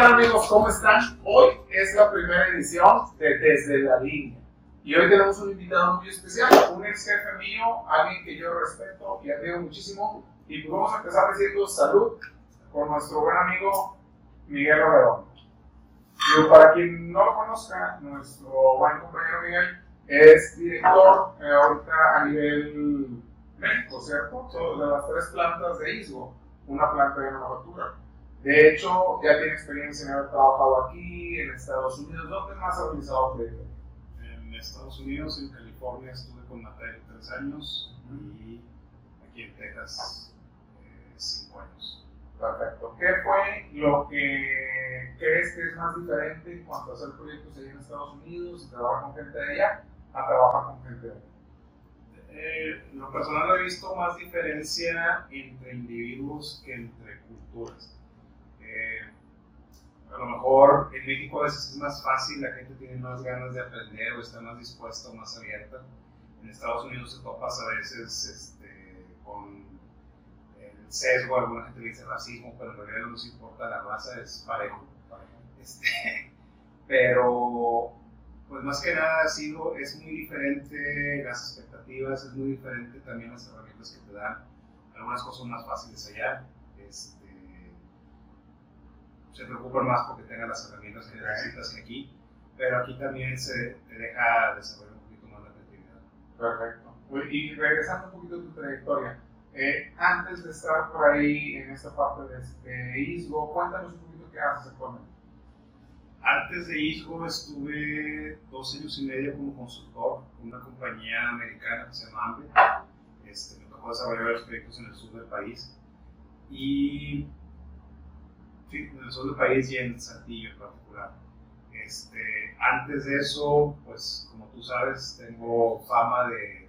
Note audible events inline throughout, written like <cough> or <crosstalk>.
tal amigos? ¿Cómo están? Hoy es la primera edición de Desde la Línea. Y hoy tenemos un invitado muy especial, un ex jefe mío, alguien que yo respeto y admiro muchísimo. Y pues vamos a empezar diciendo salud con nuestro buen amigo Miguel Obregón. Yo, para quien no lo conozca, nuestro buen compañero Miguel es director eh, ahorita a nivel México, ¿cierto? de las tres plantas de ISGO, una planta de manufactura. De hecho, ya tiene experiencia en haber trabajado aquí, en Estados Unidos. ¿Dónde más ha realizado proyectos? En Estados Unidos, en California estuve con Mattel tres años y aquí en Texas eh, cinco años. Perfecto. ¿Qué fue lo que crees que es más diferente en cuanto a hacer proyectos allá en Estados Unidos y trabajar con gente de allá a trabajar con gente de allá? Eh, en lo personal he visto más diferencia entre individuos que entre culturas. Eh, a lo mejor en México a veces es más fácil, la gente tiene más ganas de aprender o está más dispuesta más abierta. En Estados Unidos se topas a veces este, con el sesgo, alguna gente dice racismo, pero en realidad no nos importa, la raza es parejo. Este, <laughs> pero, pues más que nada ha sido, es muy diferente las expectativas, es muy diferente también las herramientas que te dan. Algunas cosas son más fáciles allá. Este, se preocupan más porque tengan las herramientas que necesitas que aquí, pero aquí también se te deja desarrollar un poquito más la creatividad. Perfecto. Y regresando un poquito a tu trayectoria, eh, antes de estar por ahí en esta parte de, este ISGO, cuéntanos un poquito qué haces actualmente. Antes de ISGO estuve dos años y medio como consultor con una compañía americana que se llama Ambe. Este, me tocó desarrollar los proyectos en el sur del país. Y en el sur del país y en Saltillo en particular. Este, antes de eso, pues como tú sabes, tengo fama de,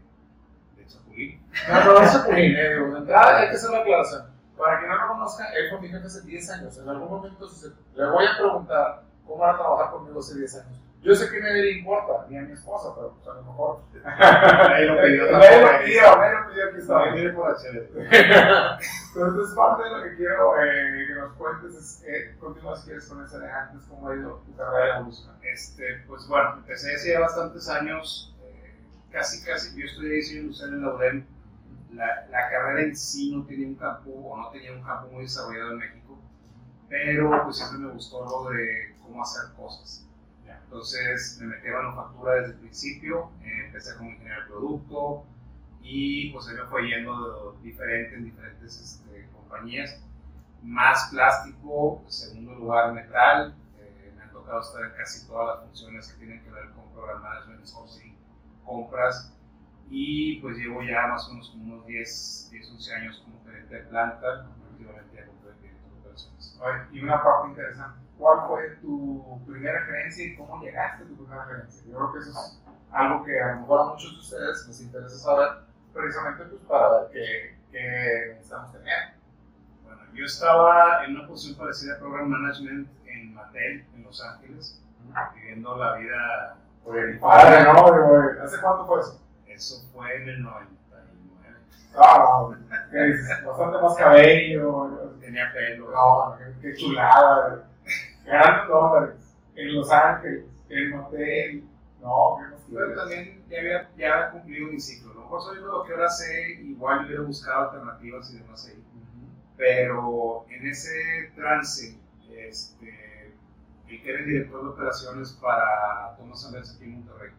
de chapulín. No, no es chapulín, eh, de hay que hacer la aclaración. Para quien no lo conozca, él fue mi jefe hace 10 años. En algún momento le voy a preguntar cómo era trabajar conmigo hace 10 años. Yo sé que a nadie le importa, ni a mi esposa, pero pues a lo mejor. <laughs> Nadie lo pidió. Nadie lo pidió, nadie lo pidió que estaba. Nadie por la. <laughs> Entonces, parte de lo que quiero eh, que nos cuentes es, eh, continúa si quieres con ese antes, cómo ha ido tu carrera de música. Este, pues bueno, empecé hace ya bastantes años, eh, casi, casi, yo estudié diseño industrial en la UDEM. La, la carrera en sí no tenía un campo, o no tenía un campo muy desarrollado en México, pero pues siempre me gustó lo de cómo hacer cosas. Entonces me metí a manufactura desde el principio, eh, empecé como ingeniero de producto y pues ahí me fue yendo diferente en diferentes este, compañías. Más plástico, en segundo lugar metal, eh, me han tocado estar en casi todas las funciones que tienen que ver con program management, sourcing, compras y pues llevo ya más o menos como unos 10, 10 11 años como gerente de planta, últimamente ya como director de Y una parte interesante cuál fue tu primera gerencia y cómo llegaste a tu primera gerencia. Yo creo que eso es algo que a lo mejor a muchos de ustedes les interesa saber, precisamente pues, para ver qué, qué necesitamos tener. Bueno, yo estaba en una posición parecida a Program Management en Mattel, en Los Ángeles, viviendo la vida. Oye, padre, ¿no? ¿Hace cuánto fue eso? Eso fue en el 99. Ah, no. Bastante más cabello. Tenía pelo. No, qué chulada ganando dólares en Los Ángeles, en un hotel. No, Pero también ya había, ya cumplido mi ciclo. A lo mejor sabiendo lo que ahora sé, igual hubiera buscado alternativas y demás ahí. Pero en ese trance, este, el que era el director de operaciones para Thomas Ambers aquí en Monterrey.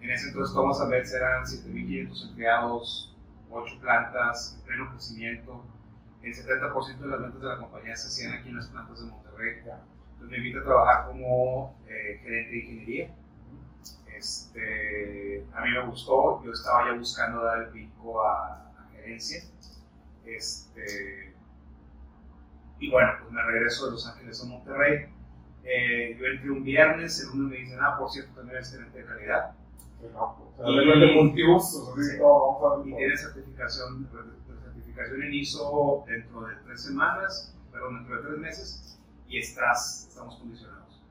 En ese entonces Thomas Ambers eran 7.500 empleados, 8 plantas, en pleno crecimiento el 70% de las ventas de la compañía se hacían aquí en las plantas de Monterrey. Entonces me invita a trabajar como eh, gerente de ingeniería. Este, a mí me gustó, yo estaba ya buscando dar el pico a, gerencia. Este, y bueno, pues me regreso de Los Ángeles a Monterrey. Eh, yo entré un viernes, el lunes me dicen, ah, por cierto, también eres gerente de calidad. y, y tiene certificación certificación en ISO dentro de tres semanas, perdón, dentro de tres meses, y estás, estamos condicionados.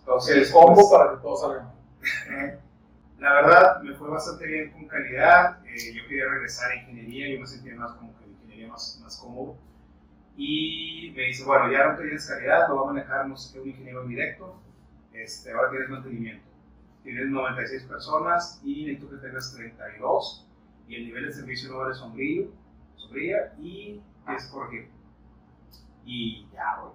Entonces, el combo pues, para que todo salga <laughs> La verdad, me fue bastante bien con calidad. Eh, yo quería regresar a ingeniería, yo me sentía más como que en ingeniería más, más cómodo. Y me dice, bueno, ya no tienes calidad, lo va a manejar no sé qué, un ingeniero directo, este, ahora tienes mantenimiento. Tienes 96 personas y necesito que tengas 32 y el nivel de servicio no vale sombrío, sombría y es corregir. Y ya, güey.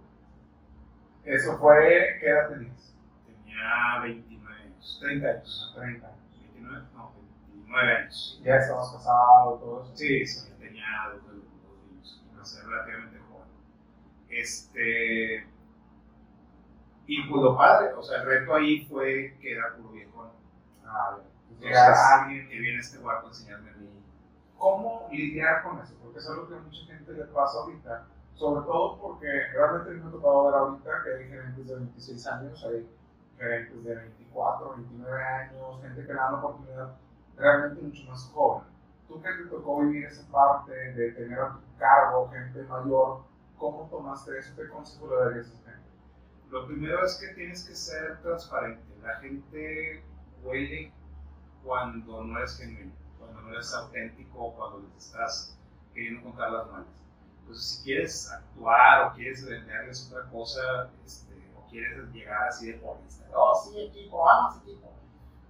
Eso fue, ¿qué edad tenías? Tenía 29 años, 30 años. 30 años. 29, no, 29 años. Ya estabas casado, todo eso. Sí, sí, tenía dos, niños, iba ser relativamente joven. Este. Y pues lo padre, o sea, el reto ahí fue que era puro viejo. Ah, bien. Entonces, Llegar a alguien que viene a este lugar para enseñarme a mí. cómo lidiar con eso, porque es algo que a mucha gente le pasa ahorita, sobre todo porque realmente me ha tocado ver ahorita que hay gerentes de 26 años, hay gerentes de 24, 29 años, gente que le dan la oportunidad realmente mucho más joven. Tú que te tocó vivir esa parte de tener a tu cargo gente mayor, ¿cómo tomaste eso? ¿Qué consejo le darías a esa gente? Lo primero es que tienes que ser transparente. La gente huele cuando no eres genuino, cuando no eres auténtico, cuando les estás queriendo contar las malas. Entonces, si quieres actuar o quieres venderles otra cosa, este, o quieres llegar así de porrista, oh, sí, equipo, vamos, equipo,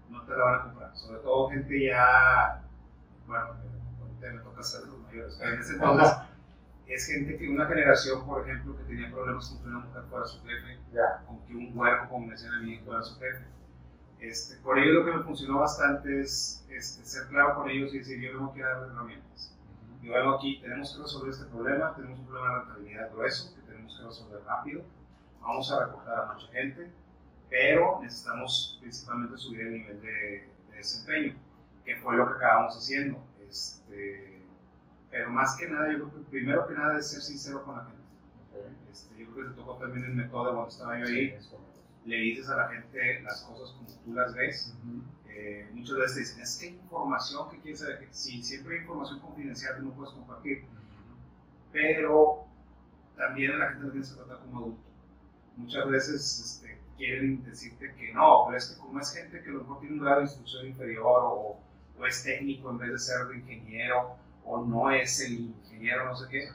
no te la van a comprar. Sobre todo gente ya, bueno, ahorita me toca ser los mayores, pero en ese entonces es gente que una generación, por ejemplo, que tenía problemas con que una mujer fuera su jefe, Ya. con que un huerco, como me decían a mí, fuera su jefe. Este, por ello lo que me funcionó bastante es este, ser claro con ellos y decir, yo tengo que dar herramientas. Yo vengo aquí, tenemos que resolver este problema, tenemos un problema de rentabilidad grueso que tenemos que resolver rápido, vamos a recortar a mucha gente, pero necesitamos principalmente subir el nivel de, de desempeño, que fue lo que acabamos haciendo. Este, pero más que nada, yo creo que primero que nada es ser sincero con la gente. Este, yo creo que te tocó también el método cuando estaba yo ahí, le dices a la gente las cosas como tú las ves. Eh, muchas veces te dicen, es que hay información que quieres saber, sí, siempre hay información confidencial que no puedes compartir, pero también a la gente la tienes que tratar como adulto. Muchas veces este, quieren decirte que no, pero es que como es gente que a lo mejor tiene un grado de instrucción inferior o, o es técnico en vez de ser ingeniero o no es el ingeniero, no sé qué,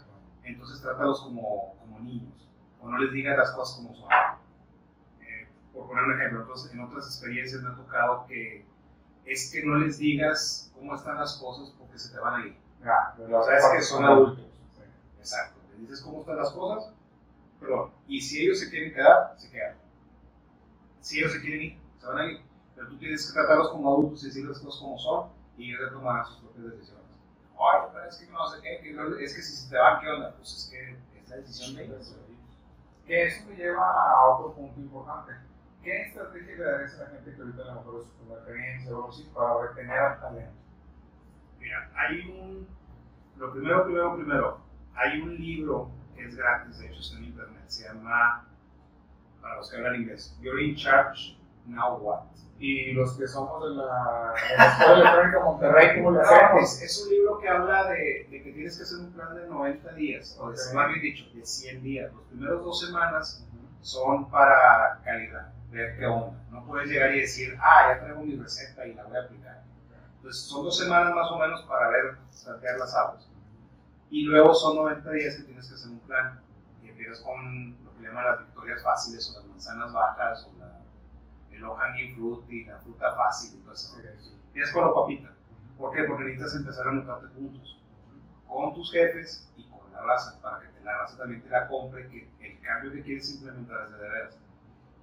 entonces trátalos como, como niños o no les digas las cosas como son. Por poner un ejemplo, entonces, en otras experiencias me ha tocado que es que no les digas cómo están las cosas porque se te van a ir. O sea, es que son adultos. Exacto. Les dices cómo están las cosas, perdón. Y si ellos se quieren quedar, se quedan. Si ellos se quieren ir, se van a ir. Pero tú tienes que tratarlos como adultos y decirles las cosas como son y ellos tomarán sus propias decisiones. Ay, pero es que no sé qué, es que si se te van, ¿qué onda? Pues es que es la decisión de ellos. Que eso me lleva a otro punto importante. ¿Qué estrategia le darías a la gente que ahorita a lo mejor es primera experiencia o así para retener al talento? Mira, hay un. Lo primero, primero, primero. Hay un libro que es gratis, de hecho, está en internet. Se llama. Para los que hablan inglés. You're in charge, now what? Y los que somos de la, de la Escuela Electrónica Monterrey, ¿cómo le hacemos? es, es un libro que habla de, de que tienes que hacer un plan de 90 días, o de, más bien dicho, de 100 días. Los primeros dos semanas son para calidad, ver qué onda. No puedes llegar y decir, ah, ya traigo mi receta y la voy a aplicar. Entonces, son dos semanas más o menos para ver, tantear las aguas. Y luego son 90 días que tienes que hacer un plan. Y empiezas con lo que llaman las victorias fáciles, o las manzanas bajas, o la, el low hanging fruit y la fruta fácil eso. Empiezas con lo papita. ¿Por qué? Porque necesitas empezar a notarte puntos con tus jefes y con la raza, para que la raza también te la compre, que el cambio que quieres implementar es de veras.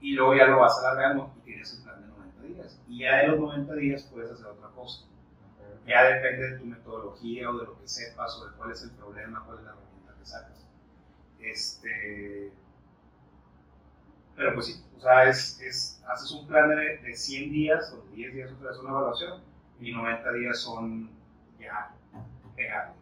Y luego ya lo vas alargando y tienes un plan de 90 días. Y ya de los 90 días puedes hacer otra cosa. Ya depende de tu metodología o de lo que sepas o de cuál es el problema, cuál es la herramienta que sacas. Este, pero pues sí, o sea, es, es- haces un plan de, de 100 días o de 10 días otra vez una evaluación y 90 días son ya pegarle.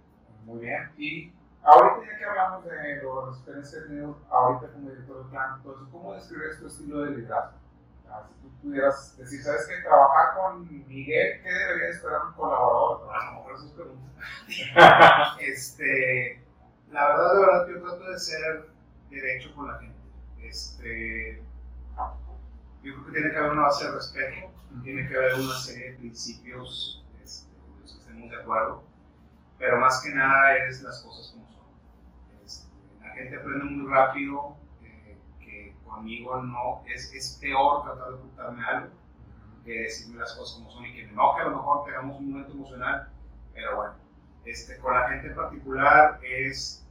Muy bien. Y ahorita ya que hablamos de las experiencias que tenido ahorita como director de plan, entonces, ¿cómo describes tu estilo de liderazgo? Si tú pudieras decir, ¿sabes qué? Trabajar con Miguel, ¿qué debería esperar un colaborador? A lo mejor esas preguntas. <laughs> este, la verdad, de verdad, yo trato de ser derecho con la gente. Este, yo creo que tiene que haber una base de respeto, tiene que haber una serie de principios este, los que estemos de acuerdo, pero más que nada es las cosas como son. Este, gente aprende muy rápido eh, que conmigo no, es, es peor tratar de ocultarme algo que decirme las cosas como son y que me enoje, a lo mejor tengamos un momento emocional, pero bueno, este, con la gente en particular es,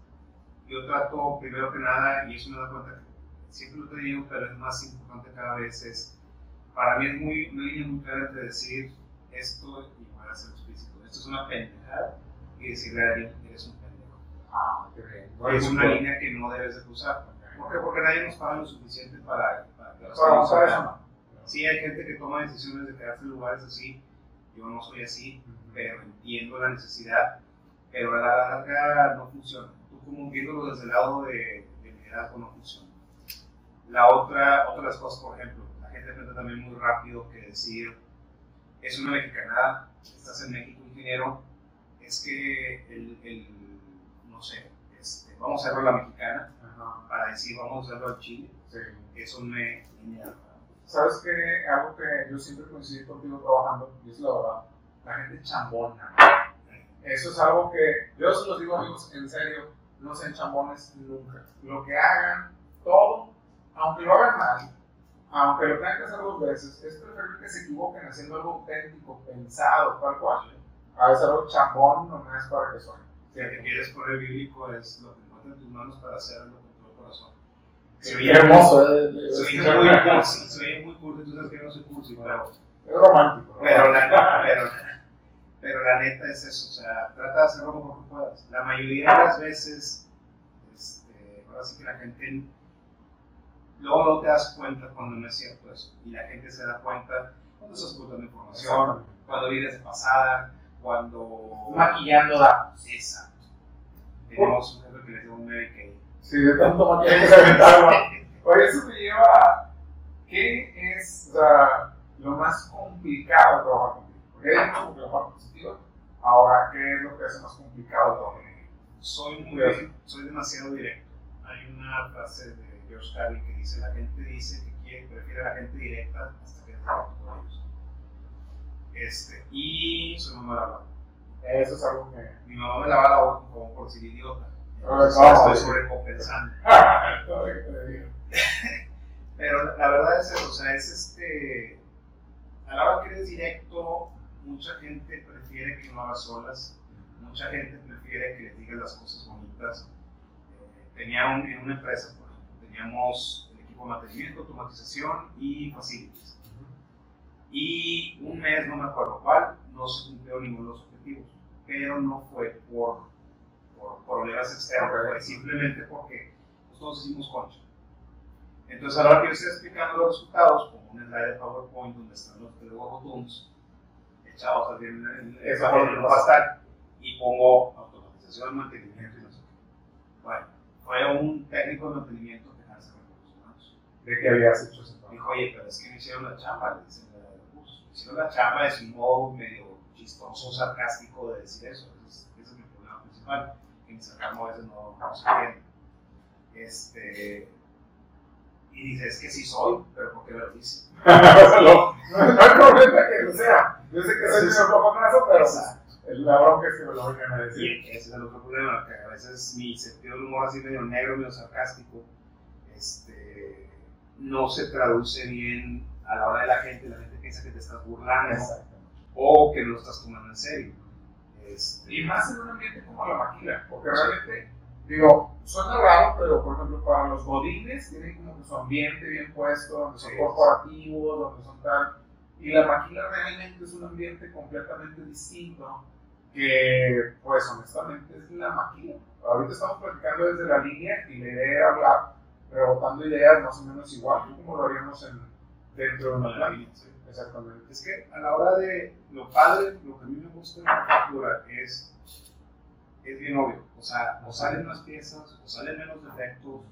yo trato primero que nada, y eso me da cuenta que siempre lo te digo, pero es más importante cada vez, es, para mí es muy, una línea muy clara entre decir esto y voy a ser explícito, esto es una pendejada, y decirle a alguien, eres un pendejo. Ah, qué bien. Es una línea que no debes de cruzar. ¿Por qué? Porque nadie nos paga lo suficiente para, para Para usar se eso. Sí, hay gente que toma decisiones de quedarse en lugares así. Yo no soy así, pero entiendo la necesidad. Pero a la larga no funciona. Tú, como viéndolo desde el lado de, de liderazgo, no funciona. La otra, otra de las cosas, por ejemplo, la gente aprende también muy rápido que decir es una mexicanada, estás en México, ingeniero, es que el, el no sé, este, vamos a hacerlo a la mexicana Ajá, para decir vamos a hacerlo al chile. sí. Eso me, ¿Sabes qué? Algo que yo siempre coincidí contigo trabajando, y es la verdad, la gente chambona. Eso es algo que yo se los digo amigos, en serio, no sean chambones nunca. Lo que hagan, todo, aunque lo hagan mal, aunque lo tengan que hacer dos veces, es preferible que se equivoquen haciendo algo auténtico, pensado, tal cual. A veces algo chambón no es para que suene. Si te quieres poner bíblico es lo que encuentra en tus manos para hacer lo que tu corazón. Se Qué oye hermoso, eh, Se oye muy cursi, se oye muy cursi, tú sabes que no soy cursi, pero, es romántico. pero, la, pero, pero la neta es eso, o sea, trata de hacer lo mejor que puedas. La mayoría de las veces, este, ahora sí que la gente, luego no te das cuenta cuando no es cierto eso, y la gente se da cuenta cuando estás ocultando información, cuando vienes de pasada, cuando... Maquillando datos. Exacto. Tenemos un jefe que le dio un Mary Kay. Sí, de tanto <laughs> maquillaje que se aventaron. Oye, eso me lleva a qué es lo más complicado de trabajar contigo. Porque hay mucho que la parte positiva. Ahora, ¿qué es lo que hace más complicado de trabajar soy muy soy demasiado directo. Hay una frase de George Carlin que dice la gente dice que quiere, prefiere a la gente directa hasta que es directo con ellos. Este, y soy muy mal hablado. Eso es algo que. Mi mamá me lava la boca como por ser idiota. Entonces, estoy sobrecompensando. <laughs> <laughs> Pero la, la verdad es eso, o sea, es este. A la hora que eres directo, mucha gente prefiere que no hagas solas, mucha gente prefiere que les digas las cosas bonitas. Eh, tenía un, en una empresa, por ejemplo, teníamos el equipo de mantenimiento, automatización y facilities. Y un mes, no me acuerdo cuál, no se cumplió ninguno de los objetivos, pero no fue por, por problemas externos, fue simplemente porque todos hicimos concha. Entonces, a la hora que yo estoy explicando los resultados, pongo un slide de PowerPoint donde están los tres botones echados así en en fue lo el pastel y pongo automatización, mantenimiento y no sé qué. Bueno, fue un técnico de mantenimiento que hace recursos humanos. ¿De qué habías hecho ese trabajo? Dijo, oye, pero es que no hicieron la chamba, le dicen de. Hicieron la chamba es un modo medio chistoso, sarcástico de decir eso. Ese es, ese es mi problema principal, que mi sarcasmo a veces no, no se entiende. Este, y dice, es que sí soy, pero ¿por qué lo dice? <laughs> no, no hay problema que lo sea. Yo sé que soy un poco eso, pero el la bronca es que me lo vengan a decir. Y ese es el otro problema, que a veces mi sentido del humor así medio negro, medio sarcástico, este, no se traduce bien a la hora de la gente, la gente piensa que te estás burlando o que no lo estás tomando en serio. Este, Y más en un ambiente como la maquila, porque realmente, digo, suena raro, pero por ejemplo, para los godines tienen como que su ambiente bien puesto, donde son Sí. corporativos, donde son tal. Y la maquila realmente es un ambiente completamente distinto, que, pues honestamente, es la maquila. Ahorita estamos platicando desde la línea y la idea era hablar, rebotando ideas más o menos igual, como lo haríamos en, dentro de una planta. Exactamente. Es que a la hora de lo padre, lo que a mí me gusta de la factura es, es bien obvio. O sea, o salen más piezas, o salen menos defectos,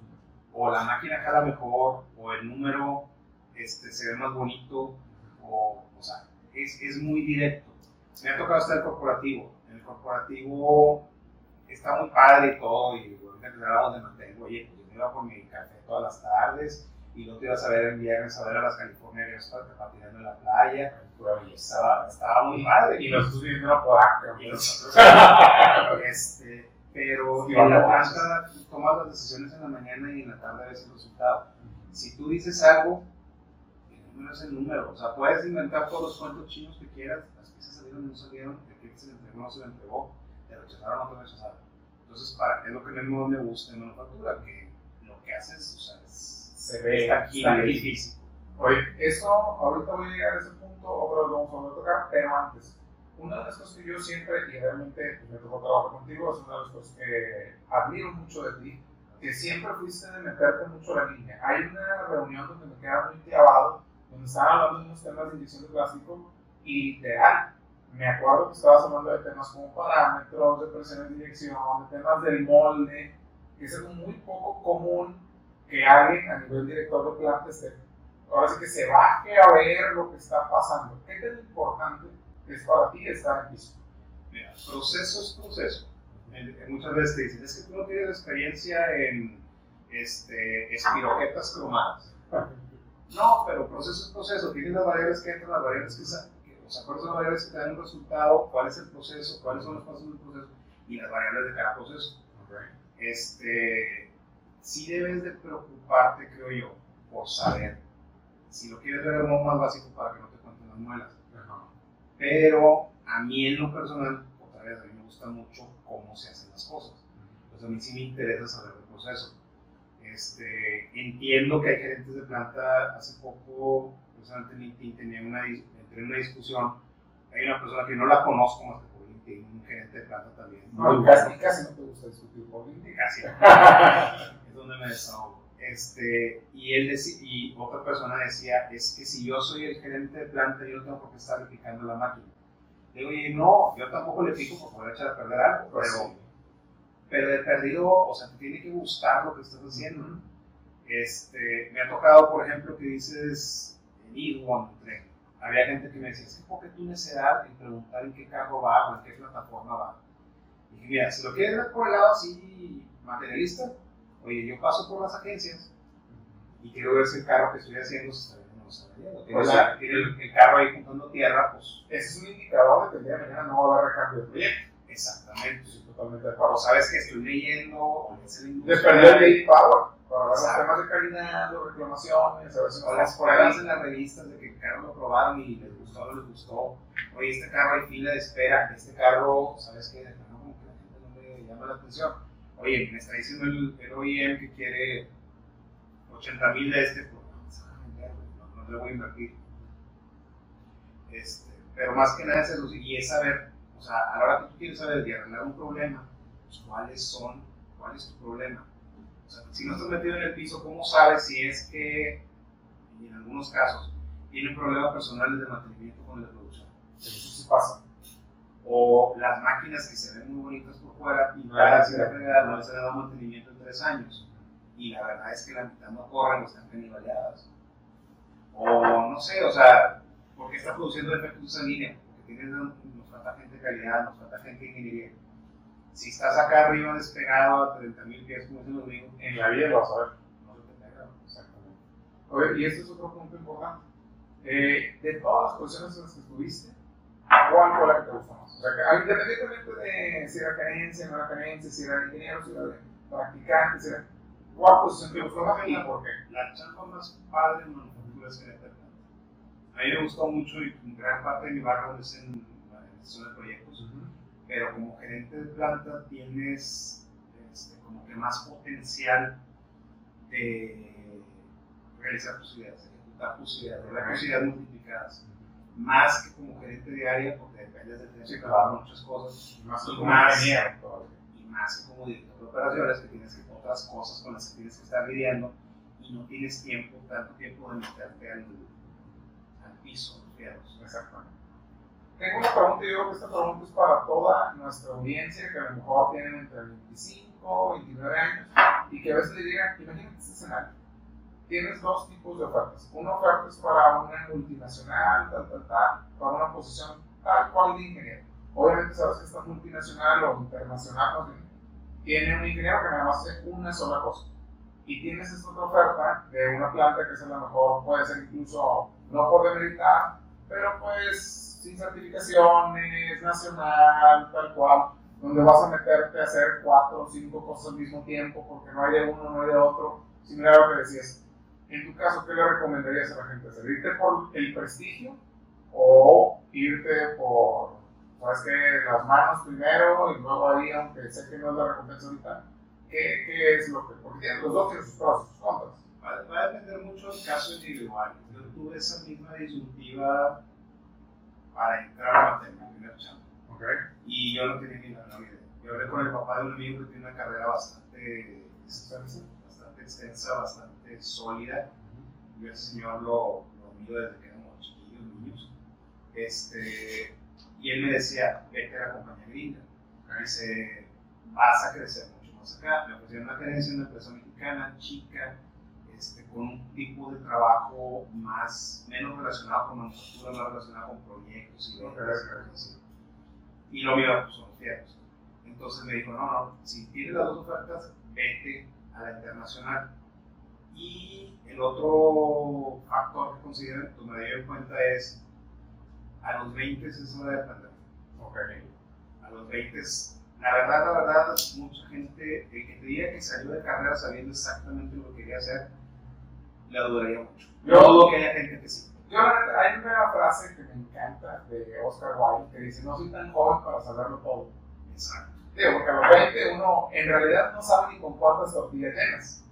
o la máquina jala mejor, o el número este, se ve más bonito, o, o sea, es, es muy directo. Me ha tocado estar corporativo. En el corporativo está muy padre y todo, y ahorita que de mantengo, oye, pues yo me iba por mi café todas las tardes, y no te ibas a ver el viernes a ver a las California Girls patinando en la playa. Estaba, estaba muy padre. Y nosotros viviendo una podaca. Y nosotros, <laughs> este, Pero Sí, en la planta tomas las decisiones en la mañana y en la tarde ves el resultado. Si tú dices algo, el número es el número. O sea, puedes inventar todos los cuentos chinos que quieras, las piezas salieron o no salieron, el cliente se le entregó o no se le entregó, te rechazaron o no te rechazaron. Entonces, para, es lo que a mí más me gusta en manufactura, que lo que haces, o sea, Se ve es tangible, tangible. es físico. Oye, eso, ahorita voy a llegar a ese punto, vez lo vamos a a tocar, pero antes, una de las cosas que yo siempre, y realmente me tocó trabajar contigo, es una de las cosas que admiro mucho de ti, que siempre fuiste de meterte mucho la línea. Hay una reunión donde me quedaba muy clavado, donde estaban hablando de unos temas de inyección de plástico, y literal, me acuerdo que estabas hablando de temas como parámetros, de presiones de inyección, de temas del molde, que es algo muy poco común que alguien a nivel director de planta esté ahora sí que se baje a ver lo que está pasando. ¿Qué tan importante es para ti estar en piso? Mira, proceso es proceso. Muchas veces te dicen, es que tú no tienes experiencia en este, espiroquetas cromadas. <laughs> No, pero proceso es proceso. Tienes las variables que entran, las variables que salen. Sea, cuáles son las variables que te dan un resultado, cuál es el proceso, cuáles son los pasos del proceso y las variables de cada proceso. Este, sí debes de preocuparte, creo yo, por saber. Si lo quieres ver modo más básico para que no te cuenten las muelas. Pero a mí en lo personal, otra vez, a mí me gusta mucho cómo se hacen las cosas. Pues a mí sí me interesa saber el proceso. Este, entiendo que hay gerentes de planta, hace poco, precisamente en LinkedIn tenía una, en una discusión, hay una persona que no la conozco más que por LinkedIn, un gerente de planta también. No, casi, casi no te gusta discutir por LinkedIn. casi, es donde me desahogo. Este, y, él y otra persona decía, es que si yo soy el gerente de planta, yo no tengo por qué estar picando la máquina. Le digo, oye, no, yo tampoco le pico por poder echar a perder algo, Pues pero, sí. pero de perdido, o sea, te tiene que gustar lo que estás haciendo. Este, me ha tocado, por ejemplo, que dices, en entré, había gente que me decía, es que ¿por qué tu necedad en preguntar en qué carro va o en qué plataforma va? Y dije, mira, si lo quieres ver por el lado así materialista, oye, yo paso por las agencias y quiero ver si el carro que estoy haciendo se está viendo o no se está viendo. Tiene, O sea, el, el carro ahí juntando tierra, pues Ese es un indicador de que el día de mañana no va a haber recambio de proyecto. exactamente. Estoy totalmente de O acuerdo. sabes que estoy leyendo, o lees el De industria, perder el Big Power para ver los temas de calidad, las reclamaciones, a ver si o no las pruebas en las revistas de que el carro lo probaron y les gustó o no les gustó. Oye, este carro hay fila de espera, este carro, ¿sabes qué? Plano como que la gente no le llama la atención. Oye, me está diciendo el, el OEM que quiere 80 mil de este, pues no, se va a vender, güey, no, no le voy a invertir. Este, pero más que nada es eso, y es saber, o sea, a la hora que tú quieres saber de arreglar un problema, pues cuáles son, cuál es tu problema. O sea, si no estás metido en el piso, ¿cómo sabes si es que, en algunos casos, tiene un problema personal de mantenimiento con la producción? Eso sí pasa. O las máquinas que se ven muy bonitas fuera, y sí. la fregada, no les han dado mantenimiento en tres años. Y la verdad es que la mitad no corren o están canibaleadas. O no sé, o sea, ¿por qué está produciendo efectos línea? Porque tiene, nos falta gente de calidad, nos falta gente de ingeniería. Si estás acá arriba despegado a 30.000 pies, como dicen los gringos, En la vida lo vas a ver. no se te pega. Exactamente. Oye, y este es otro punto importante. Eh, de todas las posiciones en las que estuviste, ¿cuál fue la que te gustó más? O sea, que, ah, independientemente de si era carencia, no era carencia, si era ingeniero, si era de practicante, si era... ¿Cuál posición te gustó más y por qué? La chamba más padre en manufactura es gerente de planta. A mí me gustó mucho y gran parte de mi background es en la gestión de proyectos. pero como gerente de planta tienes este, como que más potencial de realizar tus ideas, de ejecutar tus ideas, de ver tus ideas multiplicadas. Más que como gerente de área, porque dependes de tener que claro. muchas cosas, Más Y como más. todavía. y más que como director de operaciones, que tienes que otras cosas con las que tienes que estar lidiando y no tienes tiempo, tanto tiempo de meterte al, al piso, los fierros. Exactamente. Tengo una pregunta, y yo creo que esta pregunta es para toda nuestra audiencia que a lo mejor tienen entre 25 29 años y que a veces le digan, imagínate este escenario. Tienes dos tipos de ofertas. Una oferta es para una multinacional, tal, tal, tal, para una posición tal cual de ingeniero. Obviamente sabes que esta multinacional o internacional tiene un ingeniero que nada más hace una sola cosa. Y tienes esta otra oferta de una planta que es a lo mejor, puede ser incluso no por demeritar, pero pues sin certificaciones, nacional, tal cual, donde vas a meterte a hacer cuatro o cinco cosas al mismo tiempo porque no hay de uno, no hay de otro. Similar a lo que decías. En tu caso, ¿qué le recomendarías a la gente? ¿Irte por el prestigio o irte por, sabes que las manos primero y luego ahí, aunque sé que no es la recompensa ahorita, ¿qué, qué es lo que? Porque los dos tienen sus pros sus contras. Va, va, a depender mucho del caso individual. Yo tuve esa misma disyuntiva para entrar a la chamba. Okay. Y yo no tenía ni la menor idea. Yo hablé con el papá de un amigo que tiene una carrera bastante extensa, bastante extensa, bastante sólida. Yo a ese señor lo, lo miro desde que éramos chiquillos, niños. Este, y él me decía, vete a la compañía gringa. Dice, vas a crecer mucho más acá. Me ofrecieron una gerencia en una empresa mexicana, chica, este, con un tipo de trabajo más, menos relacionado con manufactura, más relacionado con proyectos y ventas. Y lo mío pues, son fierros. Entonces me dijo, no, no, si tienes las dos ofertas, vete a la internacional. Y el otro factor que considero, que me dio en cuenta es, a los 20 es hora de aprender. Okay. A los 20 la verdad, la verdad, mucha gente, el que te diga que salió de carrera sabiendo exactamente lo que quería hacer, la dudaría mucho. Yo dudo que haya gente que sí. Yo, hay una frase que me encanta de Oscar Wilde que dice: No soy tan joven para saberlo todo. Exacto. Digo, porque a los 20 uno en realidad no sabe ni con cuántas tortillas llenas.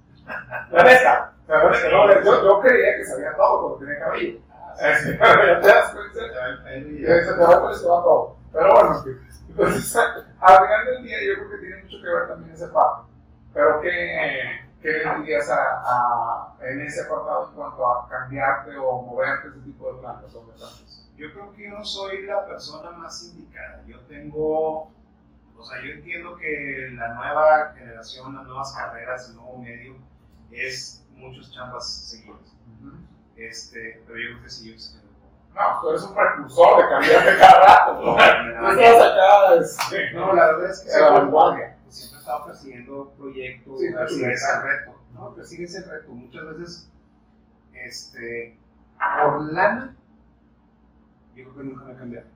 La neta. Yo, yo creía que sabía todo porque tenía cabello. <laughs> Pero ya te das cuenta. Se te va con todo. Pero bueno, entonces, <laughs> al final del día yo creo que tiene mucho que ver también ese parte. Pero ¿qué, qué le dirías a, a, en ese apartado en cuanto a cambiarte o moverte ese tipo de plantas o plantas? Yo creo que yo no soy la persona más indicada. Yo tengo, o sea, yo entiendo que la nueva generación, las nuevas carreras, el nuevo medio, es muchos chambas seguidos. Uh -huh. este, pero yo creo que sí, yo sé no, tú eres un precursor de cambiarte cada rato. No, <laughs> no, estás acá. Este, no, la verdad es que vanguardia. Siempre he estado persiguiendo proyectos, sí, persigues el reto. No, persigues el reto. Muchas veces, este, por lana, yo creo que nunca me he cambiado.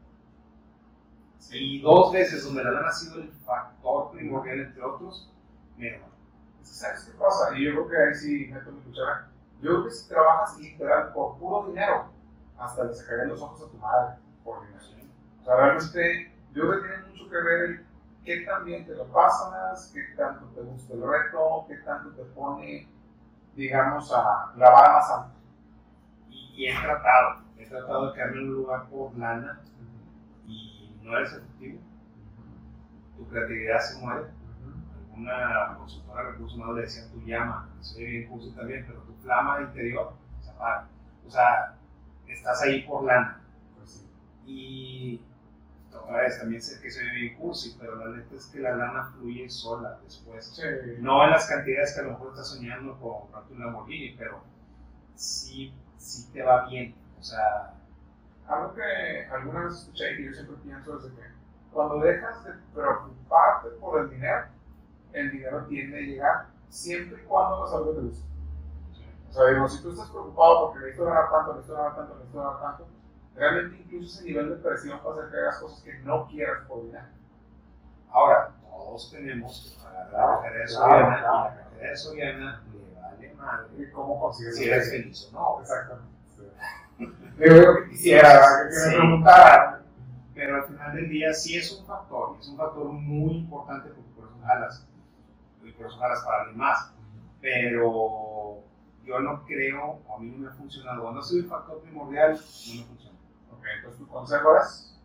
Sí. Y dos veces donde la lana ha sido el factor primordial, entre otros, mira, ¿sabes qué pasa? Y yo creo que ahí sí meto mi cuchara. Yo creo que si trabajas literal por puro dinero, hasta le sacarían los ojos a tu madre por dinero. O sea, realmente yo creo que tiene mucho que ver el qué tan bien te lo pasas, qué tanto te gusta el reto, qué tanto te pone, digamos, a la vara más alta. Y, y, he tratado, he tratado de quedarme en un lugar por lana uh -huh. y no eres efectivo. Uh -huh. Tu creatividad se muere. Alguna consultora de recursos humanos le decía tu llama, soy bien curso también, pero tu flama interior se apaga. O sea, estás ahí por lana. Pues sí. Y otra vez, también sé que soy bien cursi, pero la neta es que la lana fluye sola después. Sí. No en las cantidades que a lo mejor estás soñando con comprarte un Lamborghini, pero sí, sí te va bien. O sea. Algo que alguna vez escuché y que yo siempre pienso es que cuando dejas de preocuparte por el dinero, el dinero tiende a llegar siempre y cuando hagas algo que te guste. O sea, digo, si tú estás preocupado porque necesito ganar tanto, necesito ganar tanto, necesito ganar tanto, realmente incluso ese nivel de presión para hacer que hagas cosas que no quieras por dinero. Ahora, todos tenemos que pagar la carrera de Soriana y la carrera de Soriana le vale madre. ¿Y cómo consigues si eres feliz o no? Exactamente. <laughs> Digo yo que quisiera que me preguntara. Pero al final del día sí es un factor, es un factor muy importante porque por eso jalas, por eso jalas para alguien más. Pero yo no creo, a mí no me ha funcionado. Cuando ha sido el factor primordial, no me funciona. Ok, entonces tu consejo es?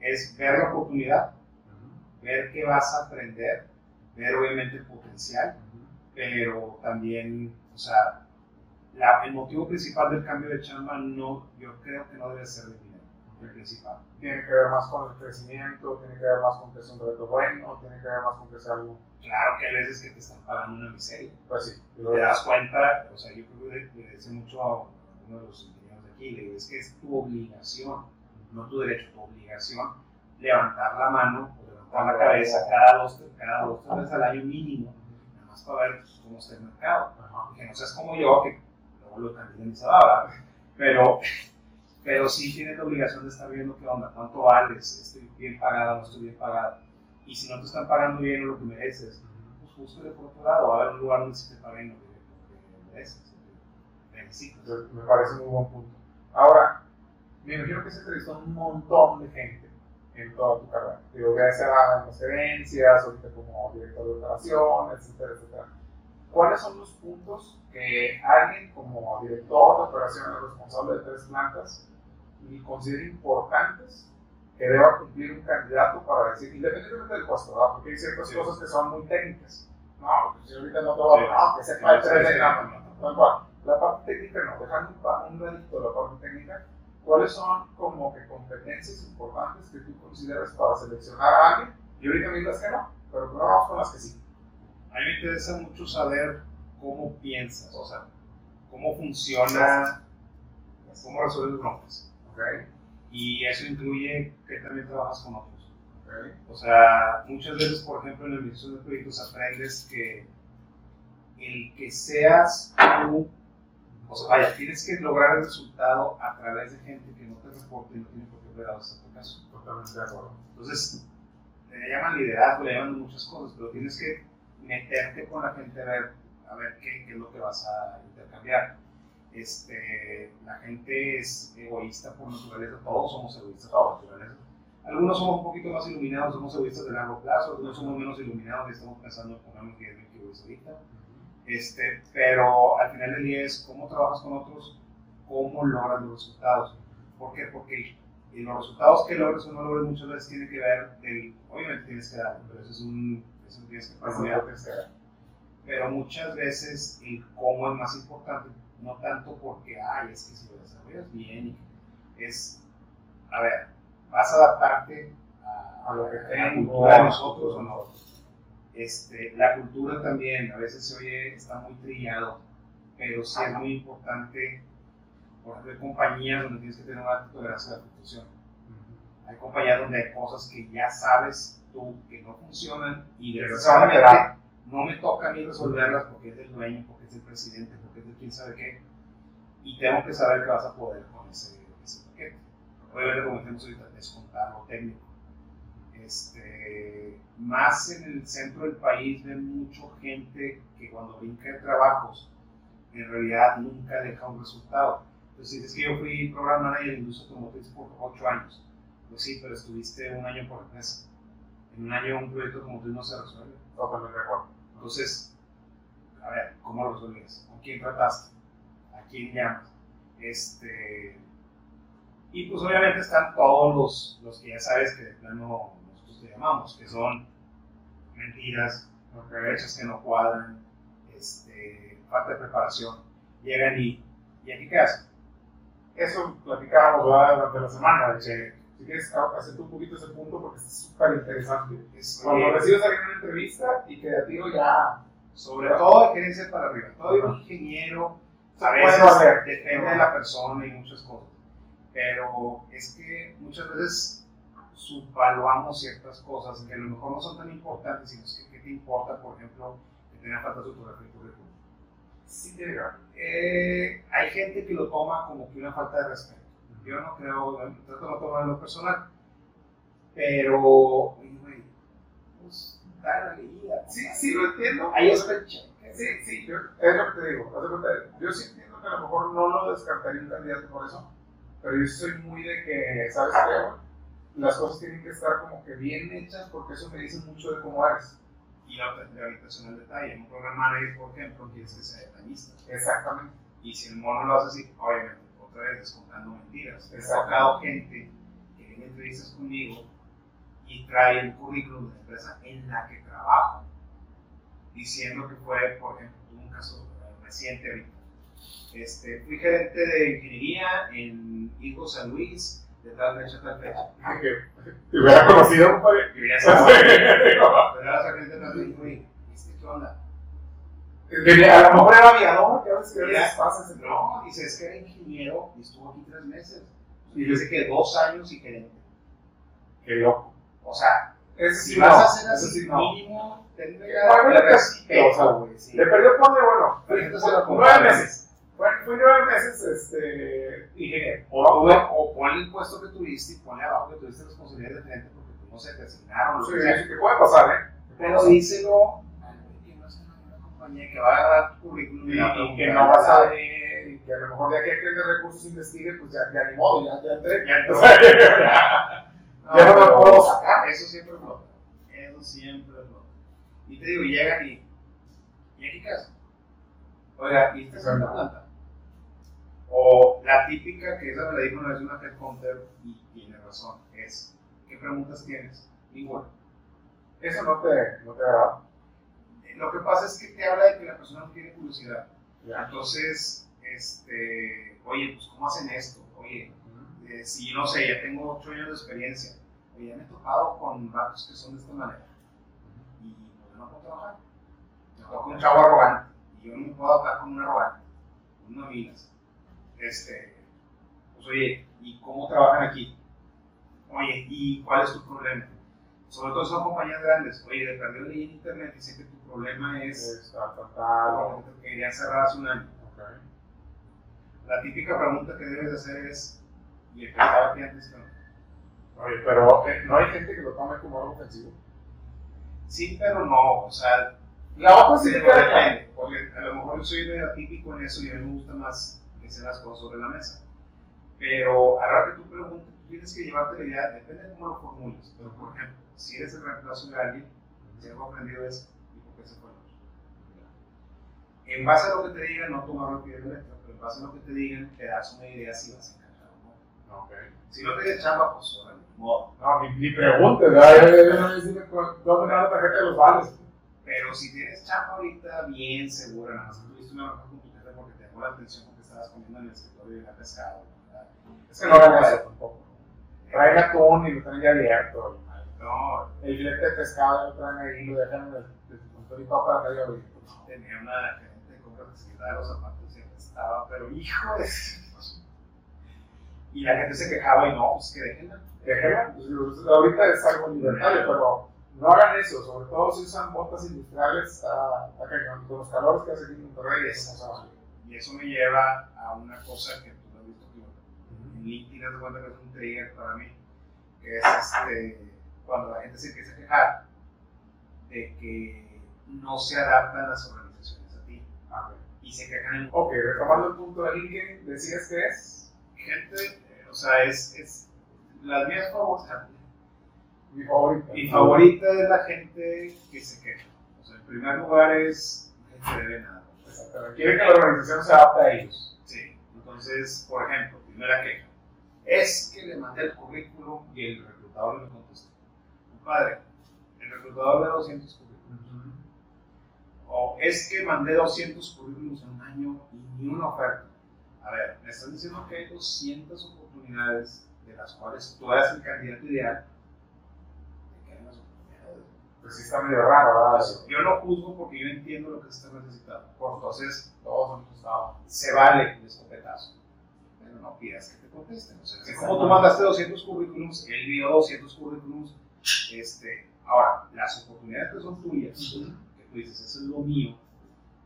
Es ver la oportunidad, uh -huh. ver qué vas a aprender, ver obviamente el potencial, uh -huh. pero también, o sea, la, el motivo principal del cambio de chamba no, yo creo que no debe ser dinero, el principal. Tiene que ver más con el crecimiento, tiene que ver más con que es un reto bueno, tiene que ver más con que es algo Claro que hay veces que te están pagando una miseria. Pues sí. Te das cuenta, o sea, yo creo que le decía mucho a uno de los ingenieros de aquí, le digo, es que es tu obligación, no tu derecho, tu obligación, levantar la mano o levantar la cabeza cada dos, cada dos tres veces al año mínimo, nada más para ver cómo está el mercado. Que no seas como yo, que luego lo cambié en pero, pero sí tienes la obligación de estar viendo qué onda, cuánto vales, estoy bien pagado, no estoy bien pagado Y si no te están pagando bien lo que mereces, pues búscale por otro lado, va a haber un lugar donde se te paguen lo que mereces, necesitas. Me parece muy buen punto. Ahora, me imagino que se entrevistó un montón de gente en toda tu carrera. Digo, sea en las gerencias, ahorita como director de operaciones, etcétera, etcétera. ¿Cuáles son los puntos que alguien como director de operaciones responsable de tres plantas considera importantes que deba cumplir un candidato para decir, independientemente del ¿verdad? porque hay ciertas cosas que son muy técnicas. No, pues si ahorita no te va a sí. que sepa el 3 de La parte técnica no, dejando un, ladito la parte técnica, ¿cuáles son como que competencias importantes que tú consideras para seleccionar a alguien? Y ahorita me digas que no, pero vamos con las que sí. A mí me interesa mucho saber cómo piensas, o sea, cómo funciona, cómo resuelves broncas. Okay. Y eso incluye que también trabajas con otros. Okay. O sea, muchas veces, por ejemplo, en la administración de proyectos aprendes que el que seas tú, o sea, vaya, tienes que lograr el resultado a través de gente que no te reporte y no tiene por qué ver a tu caso. Totalmente de acuerdo. Entonces, le llaman liderazgo, le llaman muchas cosas, pero tienes que meterte con la gente a ver, a ver qué, qué es lo que vas a intercambiar. Este, la gente es egoísta por naturaleza, todos somos egoístas por naturaleza. Algunos somos un poquito más iluminados, somos egoístas de largo plazo, algunos somos menos iluminados y estamos pensando en ponernos 10 mil kilos ahorita. Este, pero al final del día es cómo trabajas con otros, cómo logras los resultados. ¿Por qué? Porque los resultados que logres o no logres muchas veces tienen que ver, el, obviamente tienes que dar, pero eso es un eso tienes que pasar. Pero muchas veces el cómo es más importante, no tanto porque, ay, es que si lo desarrollas bien, es, a ver, vas a adaptarte a, lo que tenga cultura de nosotros o no. Este, la cultura también, a veces se oye, está muy trillado, pero sí es muy importante, por ejemplo, hay compañías donde tienes que tener una tolerancia a la fluctuación. Hay compañías donde hay cosas que ya sabes que no funcionan y desgraciadamente no me toca a mí resolverlas porque es del dueño, porque es del presidente, de quién sabe qué. Y tengo que saber que vas a poder con ese, ese paquete. Obviamente, como decimos ahorita, descontar lo técnico. Este, más en el centro del país ven mucho gente que cuando brinca de trabajos, en realidad nunca deja un resultado. Entonces, es que yo fui programa manager de industria automotriz por 8 años. Pues sí, pero estuviste un año por empresa en un año un proyecto como tú no se resuelve. Totalmente de acuerdo. Entonces, a ver, ¿cómo lo resuelves? ¿Con quién trataste? ¿A quién llamas? Este, y pues obviamente están todos los, los que ya sabes que de plano nosotros te llamamos, que son mentiras, fechas que no cuadran, este, falta de preparación. Llegan y, ¿y aquí qué hacen? Eso platicábamos durante la semana, de si quieres hacer un poquito ese punto porque es súper interesante. Cuando recibes alguien una entrevista y que a ti ya. Sobre todo de gerencia para arriba. Todo ingeniero, a veces depende de la persona y muchas cosas. Pero es que muchas veces subvaluamos ciertas cosas que a lo mejor no son tan importantes, sino que ¿qué te importa, por ejemplo, que tenga falta de fotografía y currículum? Sí, eh, hay gente que lo toma como que una falta de respeto yo no creo, trato de no tomar lo personal, pero, la leída. Sí, sí, lo entiendo. Ahí está el cheque. Sí, sí, yo, es lo que te digo. Yo sí entiendo que a lo mejor no lo descartaría un candidato por eso, pero yo soy muy de que, ¿sabes qué? Las cosas tienen que estar como que bien hechas porque eso me dice mucho de cómo eres. Y la habitación al detalle. En un programa por ejemplo, quieres que sea detallista. Exactamente. Y si el mono lo hace así, obviamente vez descontando mentiras. He sacado gente que viene entrevistas conmigo y trae un currículum de empresa en la que trabajo, diciendo que fue, por ejemplo, un caso reciente ahorita. Este, fui gerente de ingeniería en Hijo San Luis, de tal fecha, tal fecha. Que te hubiera conocido, padre. Que hubiera sabido. <laughs> Pero era gerente de tal fecha, ¿qué onda? a lo mejor era aviador, a veces pasa No, dice, es que era ingeniero y estuvo aquí tres meses. Y dice que dos años y gerente. Qué loco. O sea, si vas a hacer así, mínimo, tendría que respeto, güey. Le perdió ponle, bueno, nueve meses. Fue, fue nueve meses este, ingeniero. O, o pon el puesto que tuviste y ponle abajo que tuviste responsabilidad de frente porque tú no se te asignaron. Sí, sí, que puede pasar, ¿eh? Pero díselo al güey que no es una compañía que va a agarrar tu currículum Y, y, a que no vas a venir, y que a lo mejor de aquí a que el de recursos investigue, pues ya, ya ni modo, ya, ya entré. Ya entró. <laughs> Ya, no pero puedo sacar. Eso siempre flota. Eso siempre flota. Y te digo, llegan y. ¿Y aquí qué haces? Oiga, ¿y esta es una planta? O la típica, que esa me la dijo una vez una headhunter y tiene razón, es: ¿qué preguntas tienes? Ninguna. Eso no te, no te agrada. Eh, Lo que pasa es que te habla de que la persona no tiene curiosidad. Ya. Entonces, este, oye, pues, ¿cómo hacen esto? Oye, eh, si no sé, ya tengo 8 años de experiencia, oye, ya me he tocado con vatos que son de esta manera. Y pues, yo no puedo trabajar. Me toca un chavo arrogante. Y yo no me puedo adaptar con un arrogante, con una minas. Este, pues oye, ¿y cómo trabajan aquí? Oye, ¿y cuál es tu problema? Sobre todo son compañías grandes. Oye, de perdido leí en internet sé que tu problema es Está total. que querían cerrar hace un año. Ok. La típica pregunta que debes de hacer es, ¿y el que antes que no? Oye, pero eh, no hay gente que lo tome como algo ofensivo. Sí, pero no, o sea, La otra sí depende, porque a lo mejor yo soy medio atípico en eso y a mí me gusta más que sean las cosas sobre la mesa. Pero a la hora que tú preguntas, tienes que llevarte la idea, depende de cómo lo formules. Pero, por ejemplo, si eres el reemplazo de alguien, si algo aprendido es, ¿y por qué se fue? En base a lo que te digan, no tomarlo pie de letra, pero en base a lo que te digan, te das una idea si vas a encajar o no. Ok. Si no tienes chamba, pues, modo. No, ni, ni preguntes. Yo, no da la tarjeta de los vales. Pero si tienes chamba ahorita, bien segura, nada más que tuviste una bronca con porque te llamó la atención porque estabas comiendo en el escritorio y la pescado. Es que no hagan eso tampoco. Traen atún y lo traen ya abierto. No, El filete de pescado lo traen ahí, lo dejan en el, control y para que haya abierto. tenía una gerente de compras que se quitaba los zapatos y estaba, pero hijo de. Y la gente se quejaba y no, pues que déjenla. Déjenla. Pues, ahorita es algo libertario, pero no hagan eso. Sobre todo si usan botas industriales, está cañón. Con los calores que hace aquí en Monterrey. Y eso me lleva a una cosa que tú has visto en LinkedIn de cuenta que es un trigger para mí, que es este, cuando la gente se empieza a quejar de que no se adaptan las organizaciones a ti Ah, y se quejan en Ok, retomando el punto de LinkedIn, decías que es gente, o sea, es, es las mías favoritas. mi favorito. Mi favorita es la gente que se queja. O sea, en primer lugar es se debe nada. Exactamente. Quieren que la organización se adapte a ellos. Sí. Entonces, por ejemplo, primera queja. Es que le mandé el currículum y el reclutador me contestó. Compadre, el reclutador ve 200 currículums. O es que mandé 200 currículums en un año y ni una oferta. A ver, me están diciendo que hay 200 oportunidades de las cuales tú eres el candidato ideal. ¿De qué hay más oportunidades? Pues sí está medio raro, ¿verdad? Eso. Yo no juzgo porque yo entiendo lo que se está necesitando. Por Entonces, todos hemos estado. se vale el escopetazo. Pero no pidas que te contesten. O sea, así como tú mandaste 200 currículums, él vio 200 currículums. Este, ahora, las oportunidades que son tuyas, que tú dices, eso es lo mío,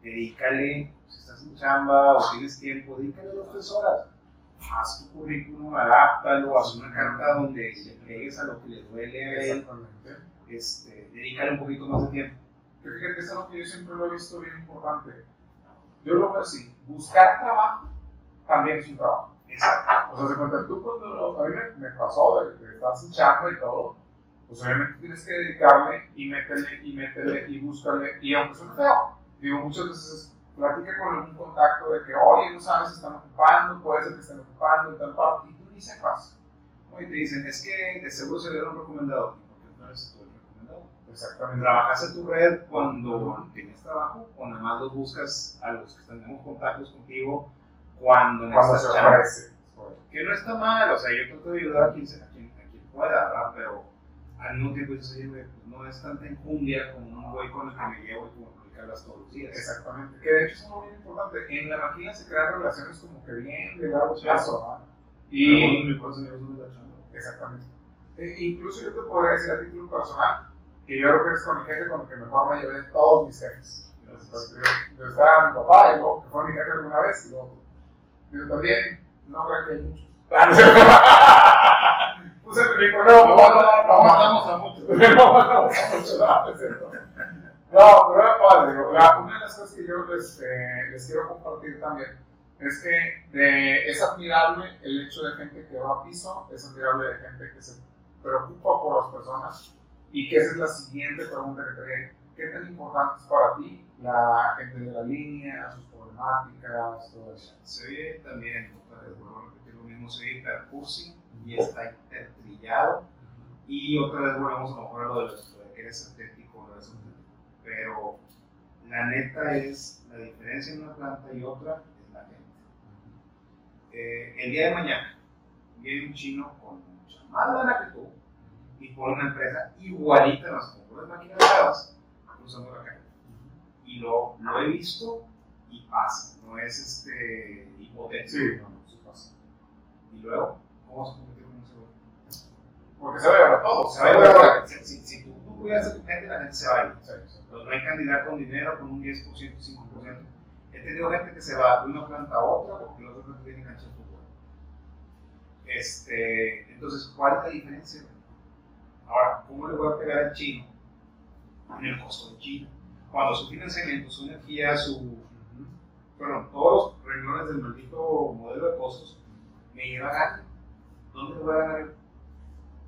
dedícale, si estás en chamba o tienes tiempo, dedícale dos tres horas. Haz tu currículum, adáptalo, haz una carta donde le pegues a lo que le duele a él, este, dedícale un poquito más de tiempo. Que fíjate, eso es algo que yo siempre lo he visto bien importante. Yo lo veo así: buscar trabajo también es un trabajo. Exacto. O sea, se cuenta, tú cuando a mí me, me pasó de, estar sin chamba y todo, pues obviamente tienes que dedicarle y métele y métele y búscale. Y aunque suene feo, digo, muchas veces platica con algún contacto de que, oye, no sabes si están ocupando, puede ser que estén ocupando en tal y tú ni sepas. Y te dicen, es que de seguro se dieron recomendado. ¿Y por no eres tú el recomendado? Exactamente. ¿Trabajas en tu red cuando tienes trabajo o nada más los buscas a los que tenemos contactos contigo cuando Cuando se necesitas chamba? ofrece. Que no está mal, o sea, yo trato de ayudar a quien, se- a quien, a quien pueda, ¿verdad? Pero al mismo tiempo dices, oye, pues no es tanta enjundia como un güey con el que me llevo y como el todos los días. Exactamente. Que de hecho es algo bien importante. En la máquina se crean relaciones como que bien de largo plazo. Y. Exactamente. E- incluso yo te podría decir a título personal que yo creo que eres con el jefe con el que mejor me llevé de todos mis jefes. Pues, yo, yo estaba mi papá, y luego, que fue mi jefe alguna vez, y luego, yo también, no creo que hay muchos. Puse mi no, no, no, matamos a muchos. No matamos a muchos, no, es cierto. No, pero era padre. la- una de las cosas que yo les, eh, les quiero compartir también es que de- es admirable el hecho de gente que va a piso, es admirable de gente que se preocupa por las personas y que esa es la siguiente pregunta que te haré. ¿Qué tan importante es para ti la gente de la línea, sus problemáticas, todo eso? Se oye también, vuelvo a repetir lo mismo, se oye hipercursi y está hipertrillado. Y otra vez volvemos a lo mejor a lo de, lo de que eres no eres sintético. Pero la neta es, la diferencia en una planta y otra es la gente. Eh, el día de mañana viene un chino con mucha más lana que tú y pone una empresa igualita en las mejores máquinas grabadas cruzando la calle. Y lo, lo he visto y pasa, no es este hipotético. Sí, no, no, eso pasa. Y luego, ¿cómo se competir con ese güey? Porque se va a llevar a todos. Se va a llevar- si, si, si tú, tú cuidas a tu gente, la gente se va a ir. Sí, sí. Pero no hay candidato con dinero con un 10%, 5%. He tenido gente que se va de una planta a otra porque la otra planta tiene cancha de fútbol. Este, entonces, ¿cuál es la diferencia? Ahora, ¿cómo le voy a pegar al chino en el costo de China? Cuando su financiamiento, su energía, su, perdón, todos los renglones del maldito modelo de costos me lleva a ganar. ¿Dónde le voy a ganar?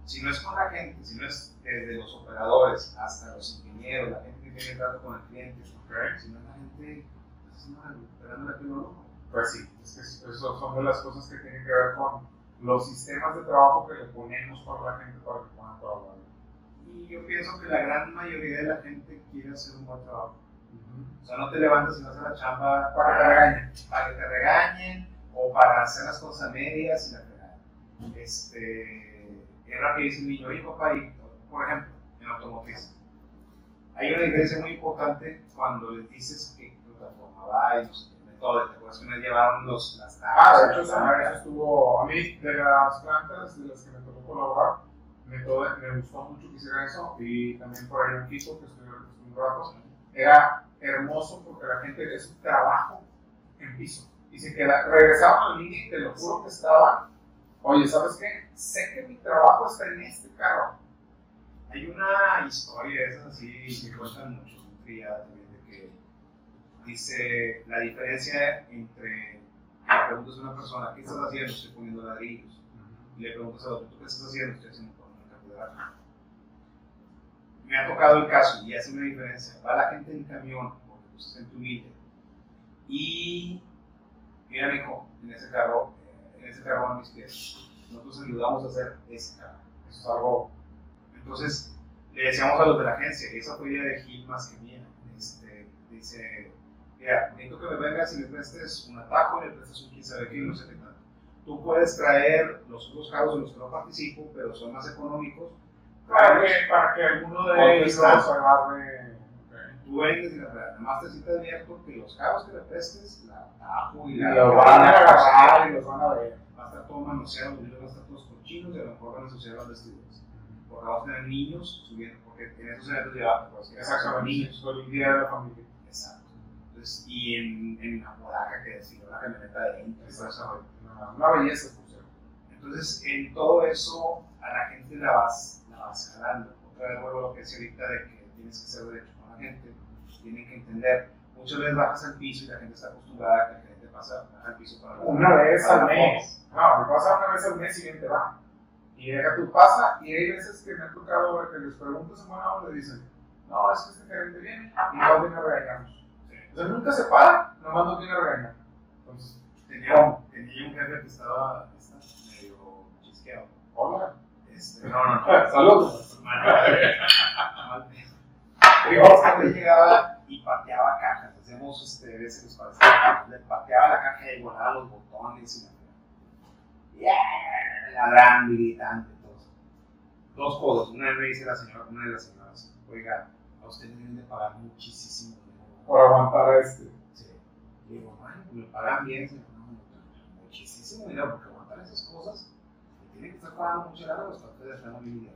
Si no es con la gente, si no es desde los operadores hasta los ingenieros, la gente que tiene trato con el cliente, si no la gente, es mal, esperando la que lo Pues sí, es que eso son de las cosas que tienen que ver con los sistemas de trabajo que le ponemos para la gente para que puedan trabajar. Y yo pienso que la gran mayoría de la gente quiere hacer un buen trabajo. O sea, no te levantas y no haces la chamba Para que te regañen. para que te regañen o para hacer las cosas a medias y la regañen. Este, era que dice el niño, oye papá, y, por ejemplo, en automotriz, hay una diferencia muy importante cuando les dices que plataforma va y no sé qué método, te acuerdas que nos llevaron los, las Ah, de tablas, hecho, las eso estuvo, a mí, de las plantas de las que me tocó colaborar, me, me gustó mucho que hiciera eso y también por ahí en Quito, que estuve un rato, era hermoso porque la gente es un trabajo en piso. Y se queda, regresaban a la línea y te lo juro que estaban, oye, ¿sabes qué? Sé que mi trabajo está en este carro. Hay una historia, esas así, que cuentan mucho, también, de que dice la diferencia entre le preguntas a una persona, ¿qué estás haciendo? Estoy poniendo ladrillos. Y le preguntas a otro, ¿tú qué estás haciendo? Estoy haciendo por una catedral. Me ha tocado el caso y hace una diferencia. Va la gente en camión, porque tú estás en tu humilde. Y, mira, mijo, en ese carro, en ese carro van mis pies. Nosotros ayudamos a hacer ese carro. Eso es algo, Entonces, le decíamos a los de la agencia, y esa fue idea de Gil más que mía. Este, dice, mira, necesito que me vengas y me prestes un atajo, me prestes un 15 de no sé qué tanto. Tú puedes traer los otros carros en los que no participo, pero son más económicos. para que, para que alguno de ellos agarre. Tú vendes y la nada más te sí te advierto que los carros que le prestes, la atajo y Y la los van a agarrar y los van a ver. va a estar todo manoseado, los niños van a estar todos cochinos y a lo mejor van a ensuciar las vestiduras. Porque vamos a tener niños subiendo, porque en esos eventos llevaban pues, niños. Por día de la familia. Exacto. Entonces, y en, en la bodaca que decía, la camioneta de todo eso. Una, una belleza, por cierto. Entonces, en todo eso, a la gente la vas, la vas jalando. Otra vez vuelvo a lo que decía ahorita de que tienes que ser derecho con la gente, tienen que entender. Muchas veces bajas al piso y la gente está acostumbrada a que la gente pasa al piso para Una vez al mes. No, me pasa una vez al mes y bien te va. Y deja tu pasa, y hay veces que me ha tocado ver que les preguntas en buena onda y dicen, no, es que este gerente viene, igual viene a regañarnos. Sea, nunca se para, nomás nos viene a regañar. Entonces, Tenía, tenía un jefe que estaba, medio chisqueado. hola. Este, no, no, no. <laughs> Saludos. <laughs> Digo, llegaba y pateaba cajas. Hacemos este, veces para hacer- Le pateaba la caja y volaba los botones y la yeah, ladrando y gritando. Dos cosas. Una vez me dice la señora, una de las señoras, oiga, a usted le deben de pagar muchísimo dinero. Por aguantar a este. Sí. Y digo, bueno, pues me pagan bien, señor. No, muchísimo dinero porque aguantar esas cosas. Me tiene que estar pagando mucha lana los papeles de la muy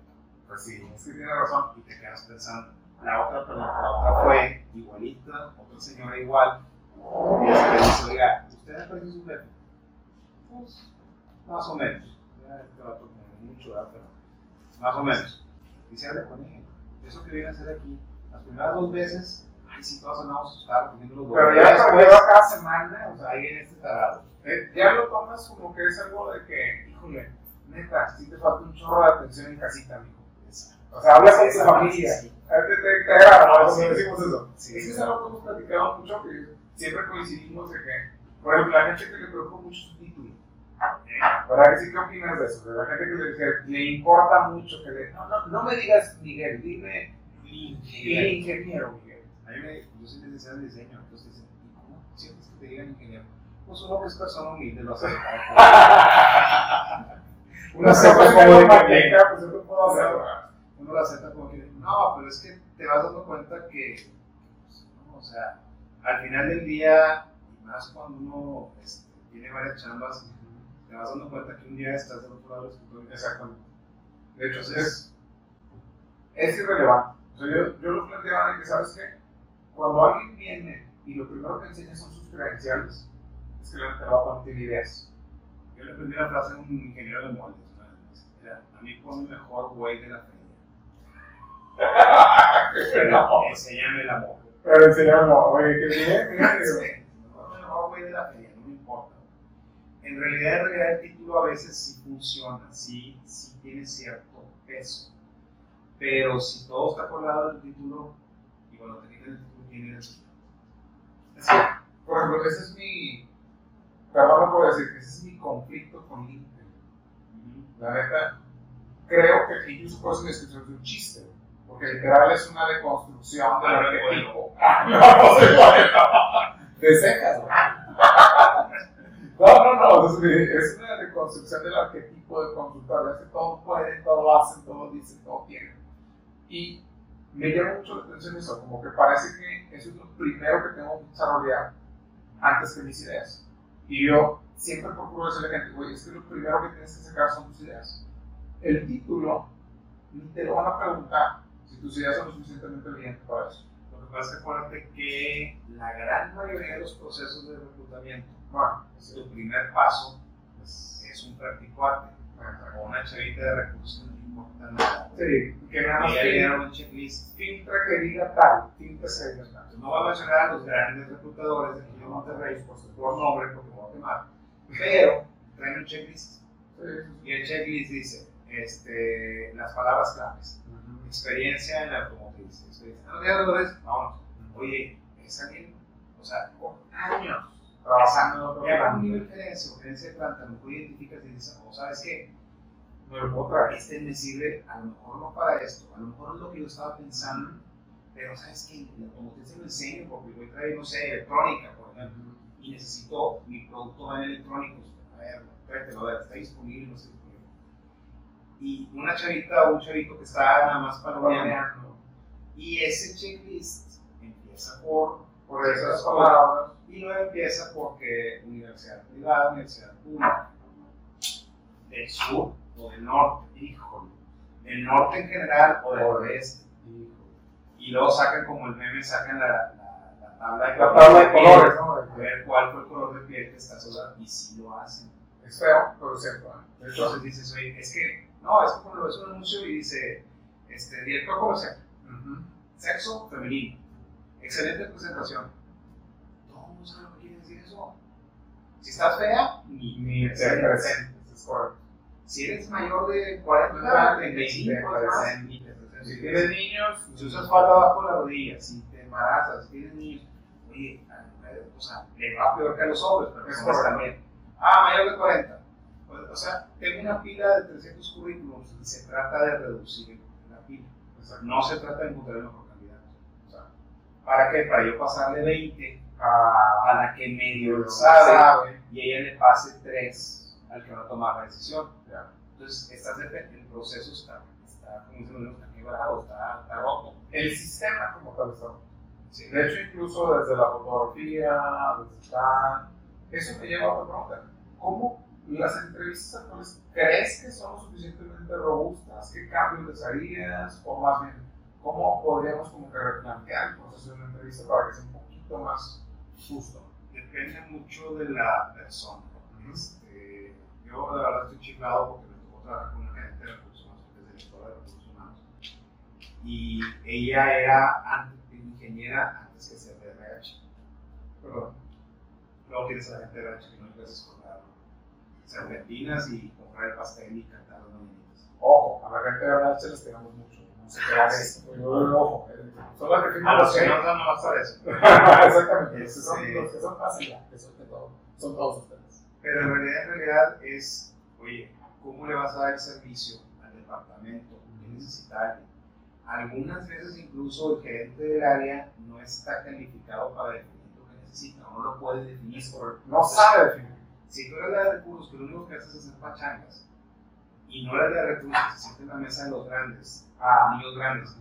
Pues sí, es que tiene razón. y te quedas pensando, La otra, perdón, la otra fue igualita, otra señora igual. Y esa le dice, oiga, ¿usted ha perdido su jefe? Pues, más o menos. Mucho, más o menos. Dice, habla con ella. Eso que viene a hacer aquí, las primeras dos veces, ay, sí, todos andamos asustados, poniendo los Pero ya Después, perdió cada semana, o sea, ahí viene este tarado. eh, ya lo tomas como que es algo de que, híjole, neta, sí te falta un chorro de atención en casita, mijo. O sea, habla con tu familia. Sí. Te, te, te agrada, ¿no? Cuando Sí. decimos eso. Sí, es que sí. es algo que hemos platicado mucho, que siempre coincidimos de que, por ejemplo, la gente que le preocupa mucho su título. ¿Verdad que sí? ¿Qué opinas de eso? De la gente que le, que le importa mucho, que le, no, no, no me digas Miguel, dime Ingeniero. ingeniero, Miguel. A mí me, yo soy licenciado en diseño, entonces dicen, ¿y cómo sientes que te digan ingeniero? Pues uno que es persona humilde lo hace. <laughs> Una se sopa puede como comunicar manteca, pues eso puedo hacer. uno lo acepta como que, no, pero es que te vas dando cuenta que, pues, no, o sea, al final del día, y más cuando uno este, tiene varias chambas, te vas dando cuenta que un día estás del otro lado del escritorio. Exactamente. De hecho, es, es irrelevante. O sea, yo, yo lo planteaba de que, ¿sabes qué? Cuando alguien viene y lo primero que enseña son sus credenciales, es que la va a tiene ideas. yo le aprendí la frase a un ingeniero de moldes, ¿no? Era, a mí ponme el mejor güey de la feria. <laughs> no. Enséñame el amor. Pero enseñamos, oye, qué bien, mira, <laughs> el mejor güey de la feria, no me importa. En realidad, en realidad el título a veces sí funciona, sí, sí tiene cierto peso. Pero si todo está colado en el título, y cuando te quitan el título, ¿quién eres? Sí, por ejemplo, ese es mi. Perdón, puedo decir que ese es mi conflicto con LinkedIn. La neta, creo que incluso por eso mi descripción es un chiste, porque literal es una deconstrucción del Ah, no, arquetipo. <laughs> Ah, no, no. De cejas. <laughs> No, no, no, es, es una deconstrucción del arquetipo de consultor. Que todo pueden, todo hacen, todo dicen, todo tienen. Y me llama mucho la atención eso, como que parece que eso es lo primero que tengo que desarrollar antes que mis ideas. Y yo siempre procuro decirle a la gente, oye, es que lo primero que tienes que sacar son tus ideas. El título, ni te lo van a preguntar si tus ideas son lo suficientemente brillantes para eso. Lo que pasa es que acuérdate que la gran mayoría de los procesos de reclutamiento, Bueno, tu primer paso pues, es un practicuate o una chavita de recursos, no importa nada. sí, que nada más Y un checklist. filtra que diga tal, filtra que diga tal. No voy a mencionar a los grandes reclutadores de aquí de Monterrey por, por nombre porque me voy a quemar, pero traen un checklist. Sí, Y el checklist dice este, las palabras claves. Ujú. Experiencia en la automotriz. Experiencia en diarios, vámonos. Oye, es alguien, o sea, con años Trabajando Ya con un nivel de gerencia o gerencia de planta, mejor identificas y dices, o sabes qué, Me lo puedo traer. este me sirve a lo mejor no para esto, a lo mejor es lo que yo estaba pensando, pero sabes qué, automotriz se lo enseño porque voy a traer, no sé, electrónica, por ejemplo, y necesito mi producto en electrónicos. A ver, tráetelo, a ver, está disponible, no disponible. Y una chavita o un chavito que está nada más palomeando, Planeando. y ese checklist empieza por, Por esas palabras. y no empieza porque universidad privada, universidad pública, del sur o del norte, híjole, del norte en general o del oeste. Y luego sacan como el meme, sacan la, la, la tabla de La tabla de piel, colores, ¿no? A ver cuál fue el color de piel que estás usando. Y sí lo hacen. Es feo, pero cierto. ¿eh? Entonces dices, oye, es que, no, es que cuando ves un anuncio y dice, este, director comercial, ujú. sexo femenino, excelente presentación. Todo mundo sabe lo que quiere decir eso. Si estás fea, ni, ni te presentes. Si eres mayor de 40, 35, Ni te es más, presentes. ni te presentes. Si tienes niños, Si usas falda abajo de la rodilla, si te embarazas, si tienes niños, oye, a la mujer, o sea, le va peor que a los hombres, pero Es correcto. también. Ah, mayor de 40. Pues, O sea, tengo una pila de 300 currículums y se trata de reducir la pila. O sea, no se trata de encontrar el mejor ¿para qué? Para yo pasarle 20 a, a la que medio sabe sabe. y ella le pase 3 al que va a tomar la decisión. Ya. Entonces, estás de- el proceso está, está como los está quebrado, está, está roto. El sistema como tal está. Sí. De hecho, incluso desde la fotografía, desde tal, eso me lleva a otra pregunta. ¿Cómo las entrevistas actuales crees que son lo suficientemente robustas? ¿Qué cambios les harías? O más bien, ¿cómo podríamos como que replantear el proceso de una entrevista para que sea un poquito más justo? Depende mucho de la persona. Este, yo la verdad estoy chiflado porque me tocó trabajar con una gente de recursos humanos, que es directora de recursos humanos. Y ella era ingeniera antes que ser de RH. Perdón. Luego tienes a la gente de RH que no puedes escolar serpentinas y comprar el pastel y cantar las mañanitas. Ojo, a la gente de RH les pegamos mucho. Ojo, son las que firman A los los que no están nomás para eso. <laughs> Exactamente. Los que son, los que son fáciles, que son de todo. Son todos ustedes. Pero en realidad, en realidad es, oye, ¿cómo le vas a dar el servicio al departamento? ¿Qué necesita? Algunas veces incluso el gerente del área no está calificado para definir lo que necesita, no lo puede definir. No sabe definir. Si tú eres la de recursos, que lo único que haces es hacer pachangas, y no eres la de recursos que se siente en la mesa de los grandes, Ah, niños grandes,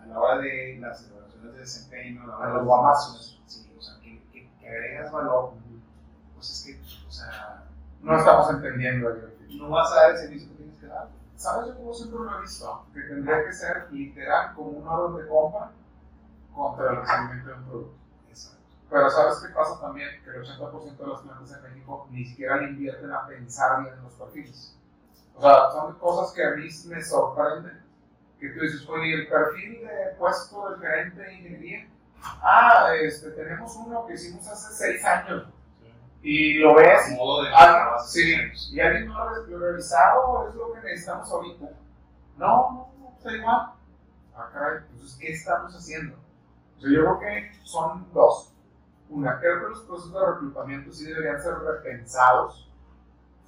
a la hora de las evaluaciones de desempeño, a la hora A de los guamazos. sí, o sea, que, que, que agregas valor, pues es que, o sea, no estamos entendiendo no vas a dar el servicio que tienes que dar. ¿Sabes? Yo como siempre lo he visto, que tendría que ser literal como un orden de compra contra el recibimiento de un producto. Exacto. Pero ¿sabes qué pasa también? Que el 80% de los clientes en México ni siquiera le invierten a pensar bien en los perfiles. O sea, son cosas que a mí me sorprenden. Que tú dices, oye, el perfil de puesto del gerente de ingeniería, ah, este, tenemos uno que hicimos hace seis años. Y lo ves Ah, sí. años. ¿Y alguien no lo ha revisado? ¿Es lo que necesitamos ahorita? No, no, no, está igual. Ah, caray, entonces, ¿qué estamos haciendo? O sea, yo creo que son dos. Una, creo que los procesos de reclutamiento sí deberían ser repensados.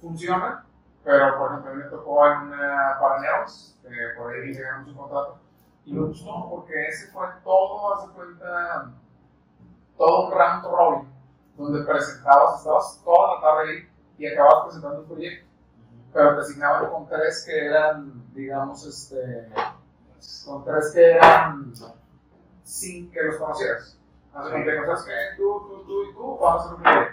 Funcionan, pero por ejemplo, me tocó en una para Neos, que por ahí llegamos un contrato, y me gustó porque ese fue todo, hace cuenta, todo un round robin, donde presentabas, estabas toda la tarde ahí y acababas presentando un proyecto, pero te asignaban con tres que eran, digamos, este, con tres que eran sin que los conocieras. Así que sabes que tú, tú, tú y tú van a hacer un proyecto.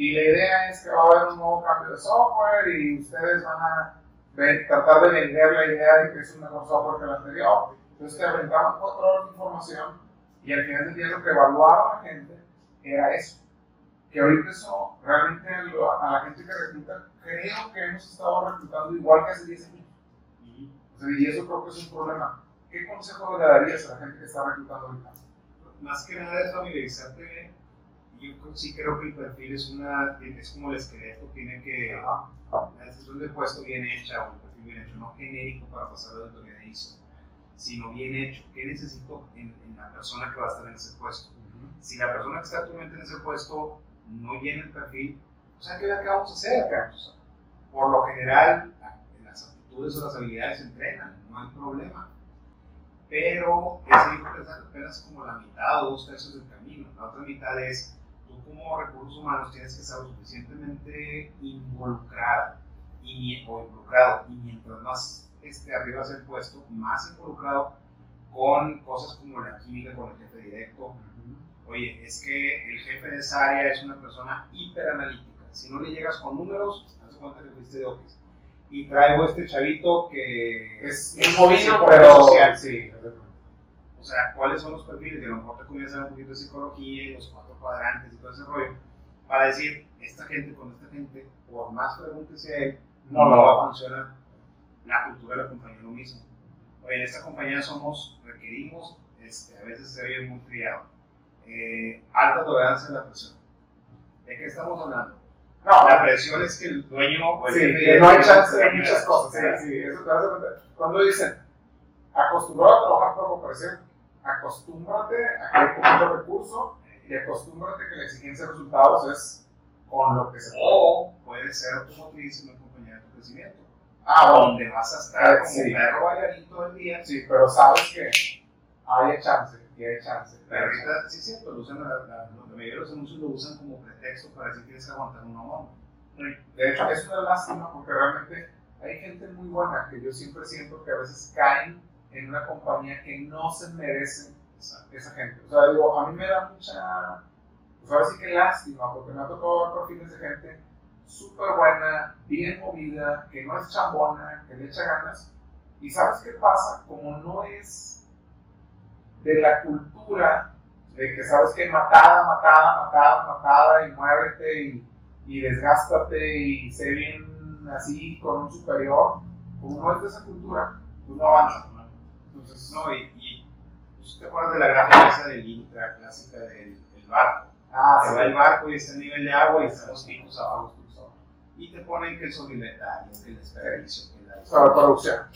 Y la idea es que va a haber un nuevo cambio de software y ustedes van a ver- tratar de vender la idea de que es un mejor software que el anterior. Entonces te aventaban cuatro horas de información y al final del día lo que evaluaba la gente era eso. Que ahorita eso realmente a la gente que recluta, creo que hemos estado reclutando igual que hace 10 años. Y eso creo que es un problema. ¿Qué consejo le darías a la gente que está reclutando ahorita? Más que nada es familiarizarte. Yo sí creo que el perfil es, una, es como el esqueleto, tiene que. La decisión del puesto bien hecha o el perfil bien hecho, no genérico para pasar la autoridad de ISO, sino bien hecho. ¿Qué necesito en, en la persona que va a estar en ese puesto? Si la persona que está actualmente en ese puesto no llena el perfil, o sea, ¿qué, qué vamos a hacer? ¿Qué vamos a hacer? Por lo general, las aptitudes o las habilidades se entrenan, no hay problema. Pero ese libro es apenas como la mitad o dos tercios del camino. La otra mitad es, como recursos humanos tienes que estar lo suficientemente involucrado y, o involucrado. Y mientras más este, arriba sea el puesto, más involucrado con cosas como la química con el jefe directo. Oye, es que el jefe de esa área es una persona hiperanalítica. Si no le llegas con números, haz cuenta que fuiste de Office. Y traigo este chavito que Es movido, Sí, pero social. sí. O sea, ¿cuáles son los perfiles? Y a lo mejor te comienzas a ver un poquito de psicología y los cuatro cuadrantes y todo ese rollo. Para decir, esta gente con esta gente, por más frecuente sea él, No, no, va a funcionar. La cultura de la compañía es lo mismo. Oye, en esta compañía somos, requerimos, este, a veces se oye muy triado, eh, alta tolerancia a la presión. ¿De qué estamos hablando? No, La presión es que el dueño o el sí, jefe que no hay chance de muchas cosas. Sí, sí, eso te das cuenta. Cuando dicen, acostumbrado a trabajar bajo presión, acostúmbrate a que hay poquito recurso y acostúmbrate que la exigencia de resultados es con lo que se puede. O puede ser automotriz una compañía de crecimiento. Ah, donde vas a estar como sí. perro bailarín todo el día. sí, pero sabes que hay chance, que hay chance. Pero ahorita, sí es cierto, lo usan la, la, la mayoría de los anuncios lo usan como pretexto para decir que tienes que aguantar una mano. De hecho, es una lástima porque realmente hay gente muy buena que yo siempre siento que a veces caen una compañía que no se merece esa gente. O sea, digo, a mí me da mucha, pues ahora sí que lástima, porque me ha tocado ver perfiles de gente súper buena, bien movida, que no es chambona, que le echa ganas. Y ¿sabes qué pasa? Como no es de la cultura de que sabes que matada, matada, matada, matada y muévete y, y desgástate y sé bien así con un superior, como no es de esa cultura, pues no avanza. Entonces, no, y, y pues, te acuerdas de la gráfica esa del Intra clásica del, del barco. Ah, Se sí. va el barco y está a nivel de agua y están los picos abajo. Y te ponen que el sobreventario, que el desperdicio, que la Sobreproducción.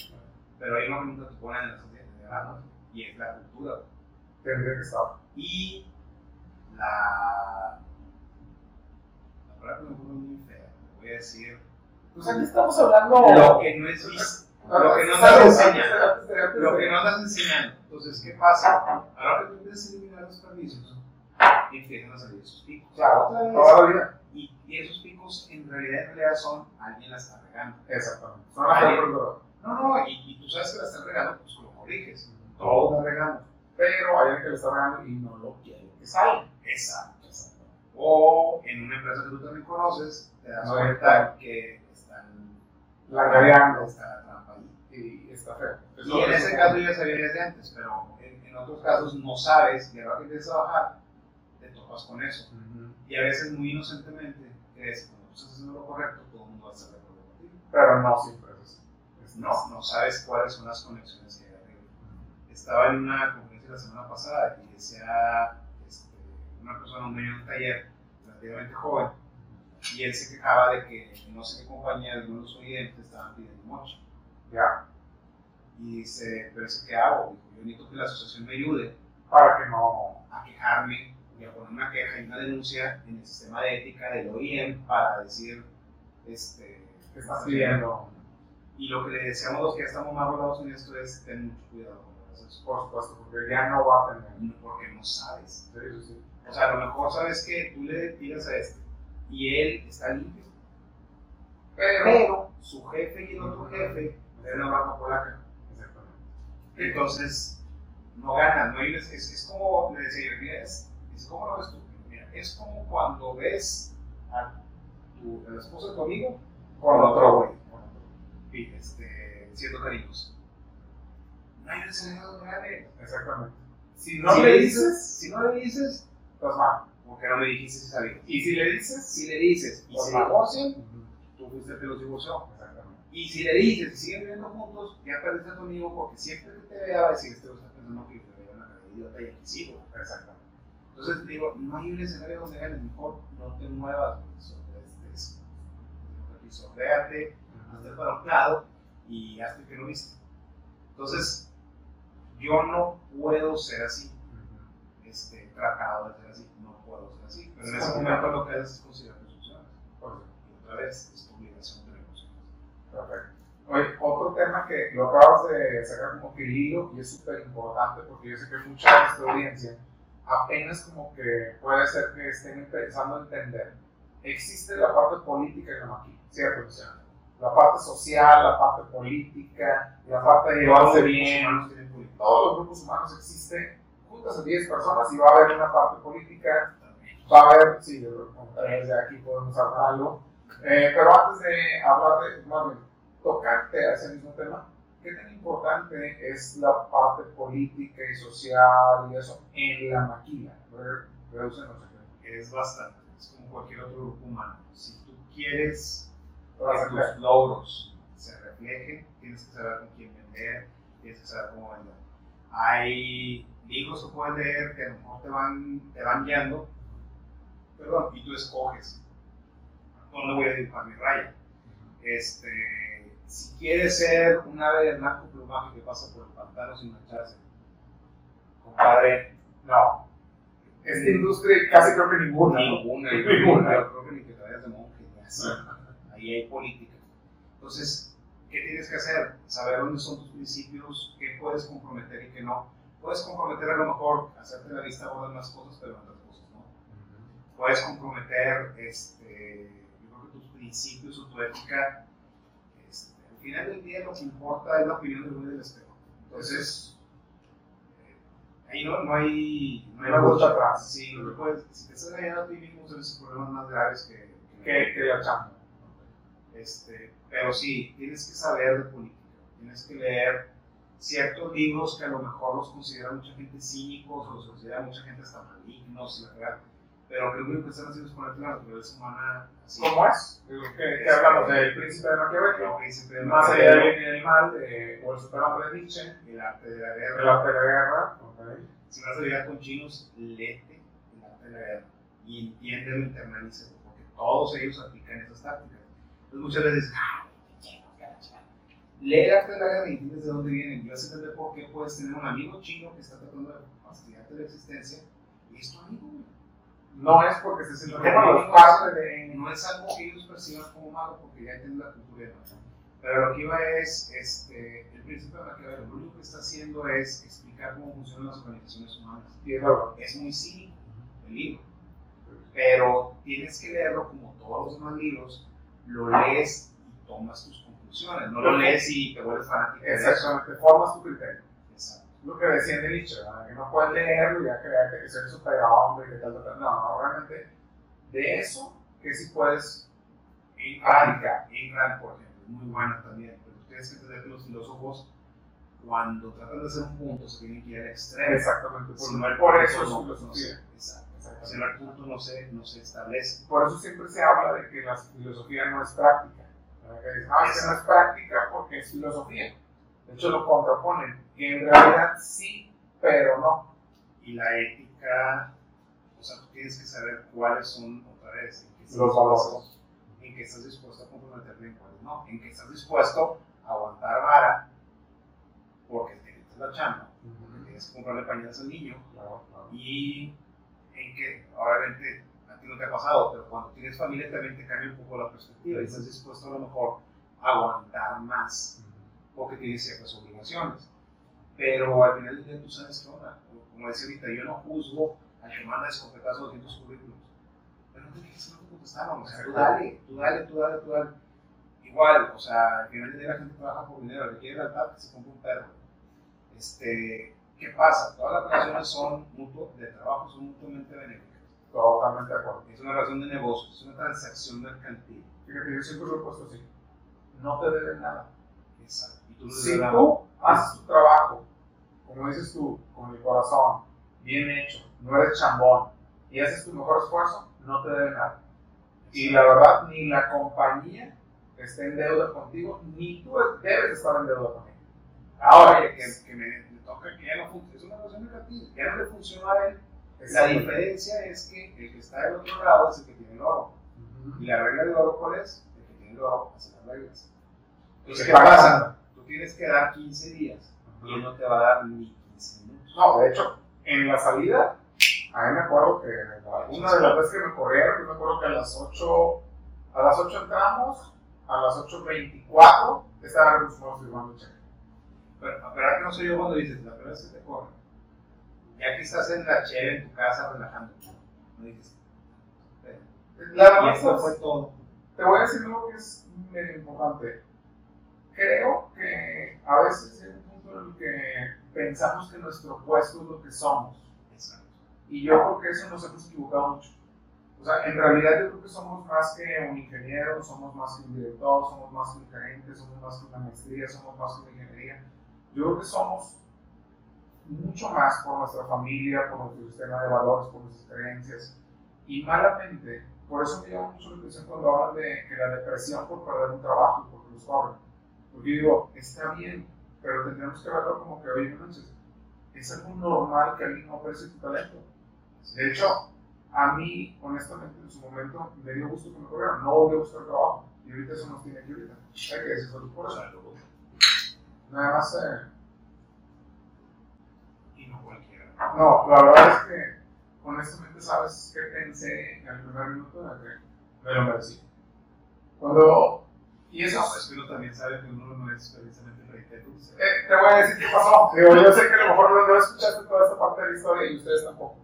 Pero ahí no nunca te ponen las sociedades de grano y es la cultura. Tendría que estar. Y la. La palabra que me pone muy fea, voy a decir. Pues aquí estamos hablando. Lo que no es visto, lo que no nos enseñan. Lo que no estás enseñando. Entonces, ¿qué pasa? Ahora que tú empiezas a eliminar los permisos, empiezan a salir esos picos. Claro, Otra vez. toda la vida. Y, y esos picos en realidad, en realidad son alguien la está regando. Exactamente. Son las. No, no, y, y tú sabes que la están regando, pues lo corriges. Todos la regamos. Pero hay alguien que le está regando y no lo quiere que salga. Exacto, exacto. O en una empresa que tú también conoces, te das No, cuenta que están La regando. está la. Y está feo. Y en ese caso ya sabía desde antes, pero en, en otros casos no sabes y ahora que empiezas a bajar, te topas con eso. Ujú. Y a veces muy inocentemente crees que cuando tú estás haciendo lo correcto, todo el mundo va a estar de acuerdo contigo. Pero no siempre es. Es- No, no sabes cuáles son las conexiones que hay arriba. Estaba en una conferencia la semana pasada y decía este, una persona, un dueño de un taller relativamente joven, y él se quejaba de que no sé qué compañía, algunos de los oyentes estaban pidiendo mucho. Ya. Y dice, pero es que ¿qué hago? Yo necesito que la asociación me ayude Para que no. a quejarme y a poner una queja y una denuncia en el sistema de ética del OIM para decir, este, que estás pidiendo. Y lo que le decíamos los que ya estamos más rolados en esto es ten mucho cuidado con Por supuesto, porque ya no va a tener. porque no sabes. Sí, sí, sí. O sea, a lo mejor sabes que tú le tiras a este y él está limpio, Pero. pero su jefe y el otro jefe dan una vaca polaca. Exactamente. Entonces, no ganan, no hay, es, es, es como, le decía yo, mira, es, es como lo ves tú, mira, es como cuando ves a, tu, esposa de tu amigo Con otro güey. y este, siendo cariñoso. No hay un escenario donde gane. Exactamente. Si no si le dices, si no le dices, estás mal. porque no me dijiste si sabías. Y si le dices, Si le dices y Pues se divorcian, Ujú. tú fuiste el que los divorció. Y si le dices y siguen viviendo juntos, ya perdiste a tu amigo porque siempre que te vea va a decir, este está pensando que te vea una cara idiota y agresivo. Exactamente. Entonces digo, no hay un escenario donde ganes, mejor no te muevas, sobre este, aquí, hazte para un lado y hazte que no viste. Entonces, yo no puedo ser así, este, tratado de ser así, no puedo ser así, pero en ese momento lo que haces es considerar tus opciones. Otra vez, es tu opciones. Perfecto. Oye, otro tema que lo acabas de sacar como que hilo y es súper importante porque yo sé que mucha de nuestra audiencia apenas como que puede ser que estén empezando a entender. Existe la parte política en la máquina, ¿cierto? Luciano? La parte social, la parte política, la parte de llevarse bien. Todos los grupos humanos existen. Juntas a 10 personas y va a haber una parte política va a haber, sí, yo creo que con tres de aquí podemos hablar algo. Eh, pero antes de hablar de, más bien, tocarte a ese mismo tema, ¿qué tan importante es la parte política y social y eso en la maquila? Es bastante, es como cualquier otro grupo humano. Si tú quieres que tus logros se reflejen, tienes que saber con quién vender, tienes que saber cómo vender. Hay libros que puedes leer que a lo mejor te van, te van guiando, perdón, y tú escoges dónde voy a dibujar mi raya. Este, si quieres ser un ave de blanco plumaje que pasa por el pantano sin mancharse, compadre, No. Esta industria casi creo que ninguna. ¿no? Ninguna, <laughs> Ninguna. ninguna. Yo creo que ni que te vayas de monje. Ahí hay política. Entonces, ¿qué tienes que hacer? Saber dónde son tus principios, qué puedes comprometer y qué no. Puedes comprometer a lo mejor hacerte la lista gorda en unas cosas, pero en otras cosas no. Puedes comprometer, este, yo creo que tus principios o tu ética. Este, al final del día lo que importa es la opinión del güey del espejo. Entonces, eh, ahí no, no hay, no hay No vuelta atrás. Sí, no puedes, si te estás engañando a ti mismo, esos problemas más graves que, Que, que la chamba. este, pero sí, tienes que saber de política, tienes que leer ciertos libros que a lo mejor los considera mucha gente cínicos o los considera mucha gente hasta malignos, la verdad. Pero que lo único que están haciendo es ponerte la naturaleza humana así. ¿Cómo es? ¿Qué, hablamos? ¿Del príncipe de Maquiavelo? El príncipe de Más allá del bien y del mal, de, o el superhombre de Nietzsche. El arte de la guerra. El arte de la guerra. Okay. Si vas a llegar con chinos, léete el arte de la guerra y entiéndelo, internalícelo, porque todos ellos aplican esas tácticas. Entonces muchas veces, ah, lee el arte de la guerra y entiendes de dónde vienen. Y vas a entender por qué puedes tener un amigo chino que está tratando de fastidiarte la existencia y es tu amigo. No es porque se sienten como parte de. No es algo que ellos perciban como malo porque ya entienden la cultura de Pero lo que iba es, este, el príncipe de Maquiavelo, lo único que está haciendo es explicar cómo funcionan las organizaciones humanas. Y es, es muy cínico el libro. Pero tienes que leerlo como todos los demás libros, lo lees y tomas tus conclusiones. No lo lees y te vuelves fanático. Exactamente, formas tu criterio. Lo que decía de Nietzsche, que no puedes leerlo y creerte que soy superhombre y que tal, tal, No, realmente de eso que sí puedes practicar. Ayn por ejemplo, es muy buena también. Pero tienes que entender que los filósofos cuando tratan de hacer un punto se tienen que ir al extremo. Exactamente, por, si no, por eso es filosofía. Exacto. Si el punto no se, no se establece. Por eso siempre se habla de que la filosofía no es práctica. Que ah, que no es práctica porque es filosofía. De hecho, lo contraponen. Y en realidad sí, pero no. Y la ética, o sea, tú tienes que saber cuáles son, otra vez, en qué los valores. En qué estás dispuesto a comprometerte en cuáles no. En qué estás dispuesto a aguantar vara porque tienes la chamba, porque tienes que comprarle pañales al niño. Y en que, obviamente, a ti no te ha pasado, pero cuando tienes familia también te cambia un poco la perspectiva y estás dispuesto a lo mejor a aguantar más porque tienes ciertas obligaciones. Pero al final del día tú sabes que onda. Como decía ahorita, yo no juzgo al que manda escopetazo 200 currículos. Pero no te quedes no te contestaron. O sea, tú dale, tú dale, tú dale, tú dale. Igual, o sea, al final del día la gente trabaja por dinero, le quiere lealtad que se compre un perro. Este, ¿Qué pasa? Todas las relaciones son mutuo, de trabajo son mutuamente benéficas. Totalmente de acuerdo. Es una relación de negocio, es una transacción mercantil. Fíjate, yo siempre lo he puesto así. No te deben nada. Exacto. Si tú haces tu trabajo, como dices tú, con el corazón, bien hecho, no eres chambón, y haces tu mejor esfuerzo, no te deben nada. Y la verdad, ni la compañía está en deuda contigo, ni tú debes estar en deuda contigo. Ahora, que, que me toca que ya no funciona, es una relación negativa, ya no le funciona a él. La diferencia es que el que está del otro lado es el que tiene el oro. Y la regla de oro, ¿cuál es? El que tiene el oro hace las reglas. Entonces, ¿qué pasa? Tienes que dar 15 días y él no te va a dar ni 15 minutos. No, de hecho, en la salida, a mí me acuerdo que una de las veces que me corrieron, me acuerdo que a las 8, a las 8 entramos, a las 8.24 estaba recursos firmando el cheque. Pero, pero que no soy yo cuando dices, la verdad es que te corre. Ya que estás en la chela en tu casa relajando, no dices. La verdad esto fue todo. Te voy a decir algo que es medio importante. Creo que a veces hay un punto en el que pensamos que nuestro puesto es lo que somos. Exacto. Y yo creo que eso nos hemos equivocado mucho. O sea, en realidad yo creo que somos más que un ingeniero, somos más que un director, somos más que un gerente, somos más que una maestría, somos más que una ingeniería yo creo que somos mucho más por nuestra familia, por nuestro sistema de valores, por nuestras creencias. Y malamente, por eso me llama mucho la atención cuando hablan de que la depresión por perder un trabajo, porque los cobran. Porque yo digo, está bien, pero tendríamos que verlo como que, oye, entonces, es algo normal que alguien no aprecie tu talento. De hecho, a mí, honestamente, en su momento me dio gusto que me corrieran, no volví a buscar trabajo. Y ahorita eso nos tiene que ahorita. Hay que decirlo por eso. Nada más. Eh, y no cualquiera. No, la verdad es que, honestamente, ¿sabes qué pensé en el primer minuto? De que me lo merecí. Cuando. Y eso. No, es que uno también sabe que uno no es precisamente reitero. Eh, te voy a decir qué pasó. Digo, yo sé que a lo mejor no, no escuchaste toda esta parte de la historia y ustedes tampoco.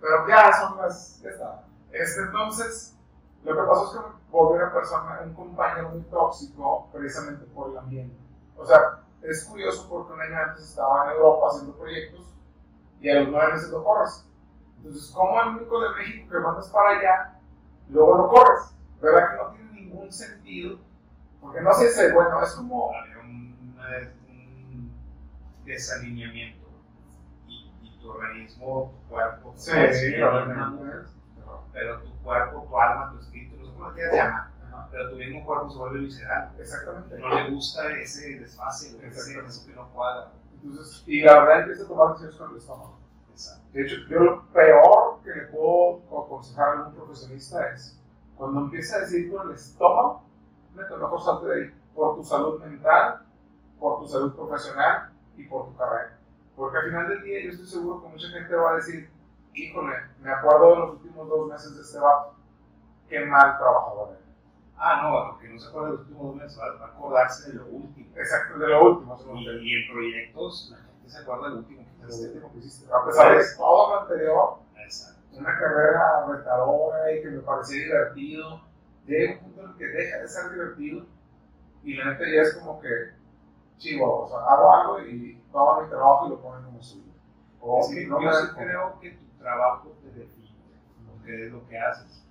Pero ya son las. Ya está. Este, entonces, lo que pasó es que volvió una persona, un compañero muy tóxico, precisamente por el ambiente. O sea, es curioso porque un año antes estaba en Europa haciendo proyectos y a los nueve meses lo corres. Entonces, ¿cómo el único de México que mandas para allá, luego lo corres? ¿Verdad que no tiene ningún sentido? Porque no sé si bueno, es como... Había un, desalineamiento y, y tu organismo, tu cuerpo, tu Sí, sí, pero tu cuerpo, tu alma, tu espíritu, no sé cómo llamar, Ajá. pero tu mismo cuerpo se vuelve visceral. Exactamente. No le gusta ese desfase, ese, eso que no cuadra. Entonces, y la verdad empieza a tomar decisiones con el estómago. Exacto. De hecho, yo lo peor que le puedo aconsejar a algún profesionista es cuando empieza a decir con el estómago, mejor salte de ahí por tu salud mental, por tu salud profesional y por tu carrera. Porque al final del día yo estoy seguro que mucha gente va a decir, híjole, me acuerdo de los últimos dos meses de este vato, qué mal trabajador era. Ah, no, lo que no se acuerda de los últimos meses va a acordarse de lo último. Exacto, de lo último. lo Y, y en proyectos, la gente se acuerda del último que De lo hiciste. último que hiciste. A pesar de todo lo anterior, Exacto. una carrera retadora y que me parecía divertido, llega un punto en el que deja de ser divertido y la neta ya es como que, chivo, o sea, hago algo y tomo mi trabajo y lo ponen como suyo. O Es que no yo sí creo que tu trabajo te define, porque es lo que haces.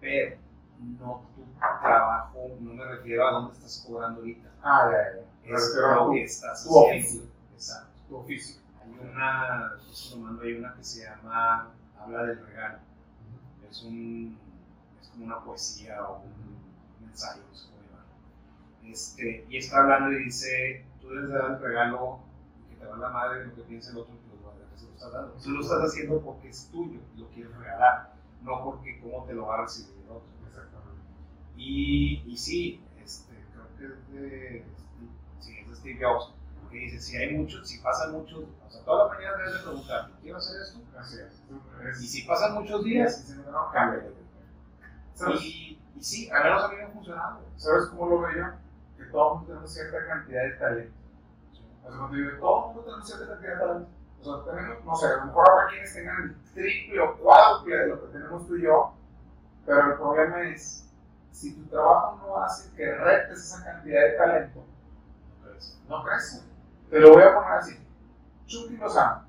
Pero no tu trabajo, no me refiero a dónde estás cobrando ahorita. Ah, ya, ya. Es lo que estás tu haciendo. oficio. Exacto. tu oficio. Hay una, justo lo mando, hay una que se llama Habla del regalo. Es un, es como una poesía o un ensayo, no. Este, y está hablando y dice, tú debes de dar el regalo que te va la madre lo que piensa el otro que lo, que se lo estás dando. Tú lo estás haciendo porque es tuyo y lo quieres regalar, no porque cómo te lo va a recibir el otro. Exactamente. Y, y sí, este, creo que es de, sí, es de Steve Jobs, que dice, si hay muchos, si pasan muchos, o sea, toda la mañana debes de preguntar, ¿quiero hacer esto? Es. Y si pasan muchos días, no, cámbiale. ¿Sabes? y, y sí, al menos a mí me ha funcionado. ¿Sabes cómo lo veo yo? Que todo el mundo tenemos cierta cantidad de talento. O sea, cuando digo, todo el mundo tenemos cierta cantidad de talento. O sea, tenemos, no sé, a lo mejor habrá quienes tengan el triple o cuádruple de lo que tenemos tú y yo, pero el problema es, si tu trabajo no hace que retes esa cantidad de talento, Entonces, no crece. Te lo voy a poner así. Chucky Lozano,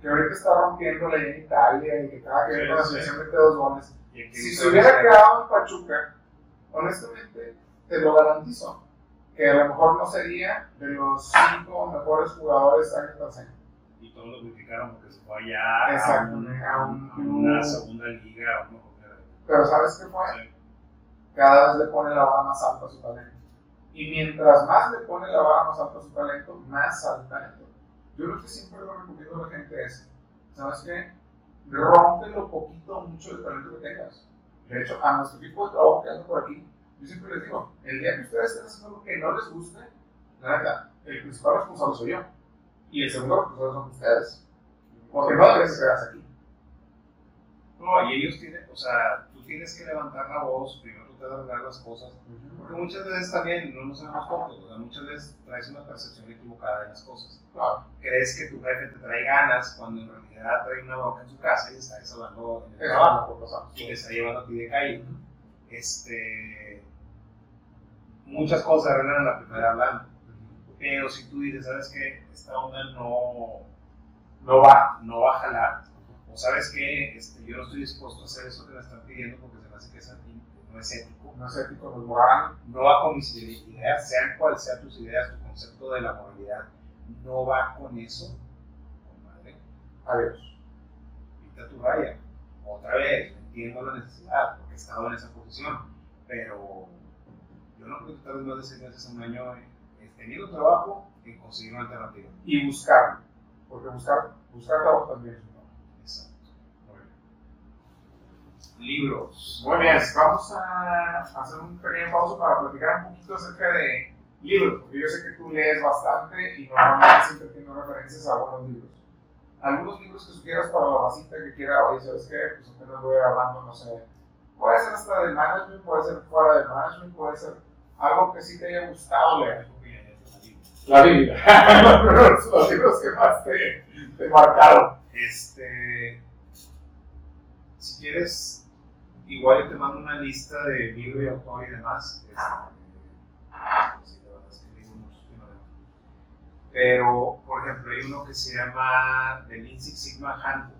que ahorita está rompiéndole ahí en Italia y que cada que Sí, viene la sí. selección mete dos goles. Si se hubiera quedado en Pachuca, honestamente, te lo garantizo, que a lo mejor no sería de los cinco mejores jugadores año tras año. Y todos lo criticaron porque se fue allá a, un- a un a una segunda liga, una. Pero ¿sabes qué fue? Sí. Cada vez le pone la vara más alta a su talento. Y mientras más le pone la vara más alta a su talento, más sale el talento. Yo lo que siempre le recomiendo a la gente es, ¿sabes qué? Rompe lo poquito o mucho de talento que tengas. De hecho, a nuestro equipo de trabajo que anda por aquí, yo siempre les digo, el día que ustedes estén haciendo algo que no les guste, la neta, el principal responsable soy yo. Y el segundo responsable son ustedes. Porque no debes quedarse aquí. No, y ellos tienen, o sea, tú tienes que levantar la voz, primero a arreglar las cosas, porque muchas veces también, no nos hagamos tontos, o sea, muchas veces traes una percepción equivocada de las cosas. Claro. Crees que tu jefe te trae ganas cuando en realidad trae una boca en su casa y está desahogando en el trabajo puede y te está llevando a ti de calle. Este, muchas cosas arreglan en la primera hablando, pero si tú dices, ¿sabes qué? Esta onda no, No va. no va a jalar, o sabes que este, yo no estoy dispuesto a hacer eso que me están pidiendo porque se me hace que es no es ético, No es ético, no es moral. no va con mis ideas, sean cuales sean tus ideas, tu concepto de la moralidad, no va con eso, compadre, Adiós. pinta tu raya. Otra vez, entiendo la necesidad, porque he estado en esa posición, pero yo no creo que tal vez más de seis meses a un año he tenido trabajo en conseguir una alternativa. Y buscarlo. Porque buscar, buscar trabajo también es un trabajo. Exacto. Libros. Muy bien, vamos a hacer un pequeño pausa para platicar un poquito acerca de libros, porque yo sé que tú lees bastante y normalmente siempre tienes referencias a buenos libros. Algunos libros que sugieras para la masita que quiera, oye, ¿sabes qué? Pues apenas voy hablando, no sé. Puede ser hasta del management, puede ser fuera del management, puede ser algo que sí te haya gustado leer. La Biblia. <laughs> los libros que más te, te marcaron. Este, si quieres, igual yo te mando una lista de libro y autor y demás. Este. Pero, por ejemplo, hay uno que se llama The Lean Six Sigma Handbook.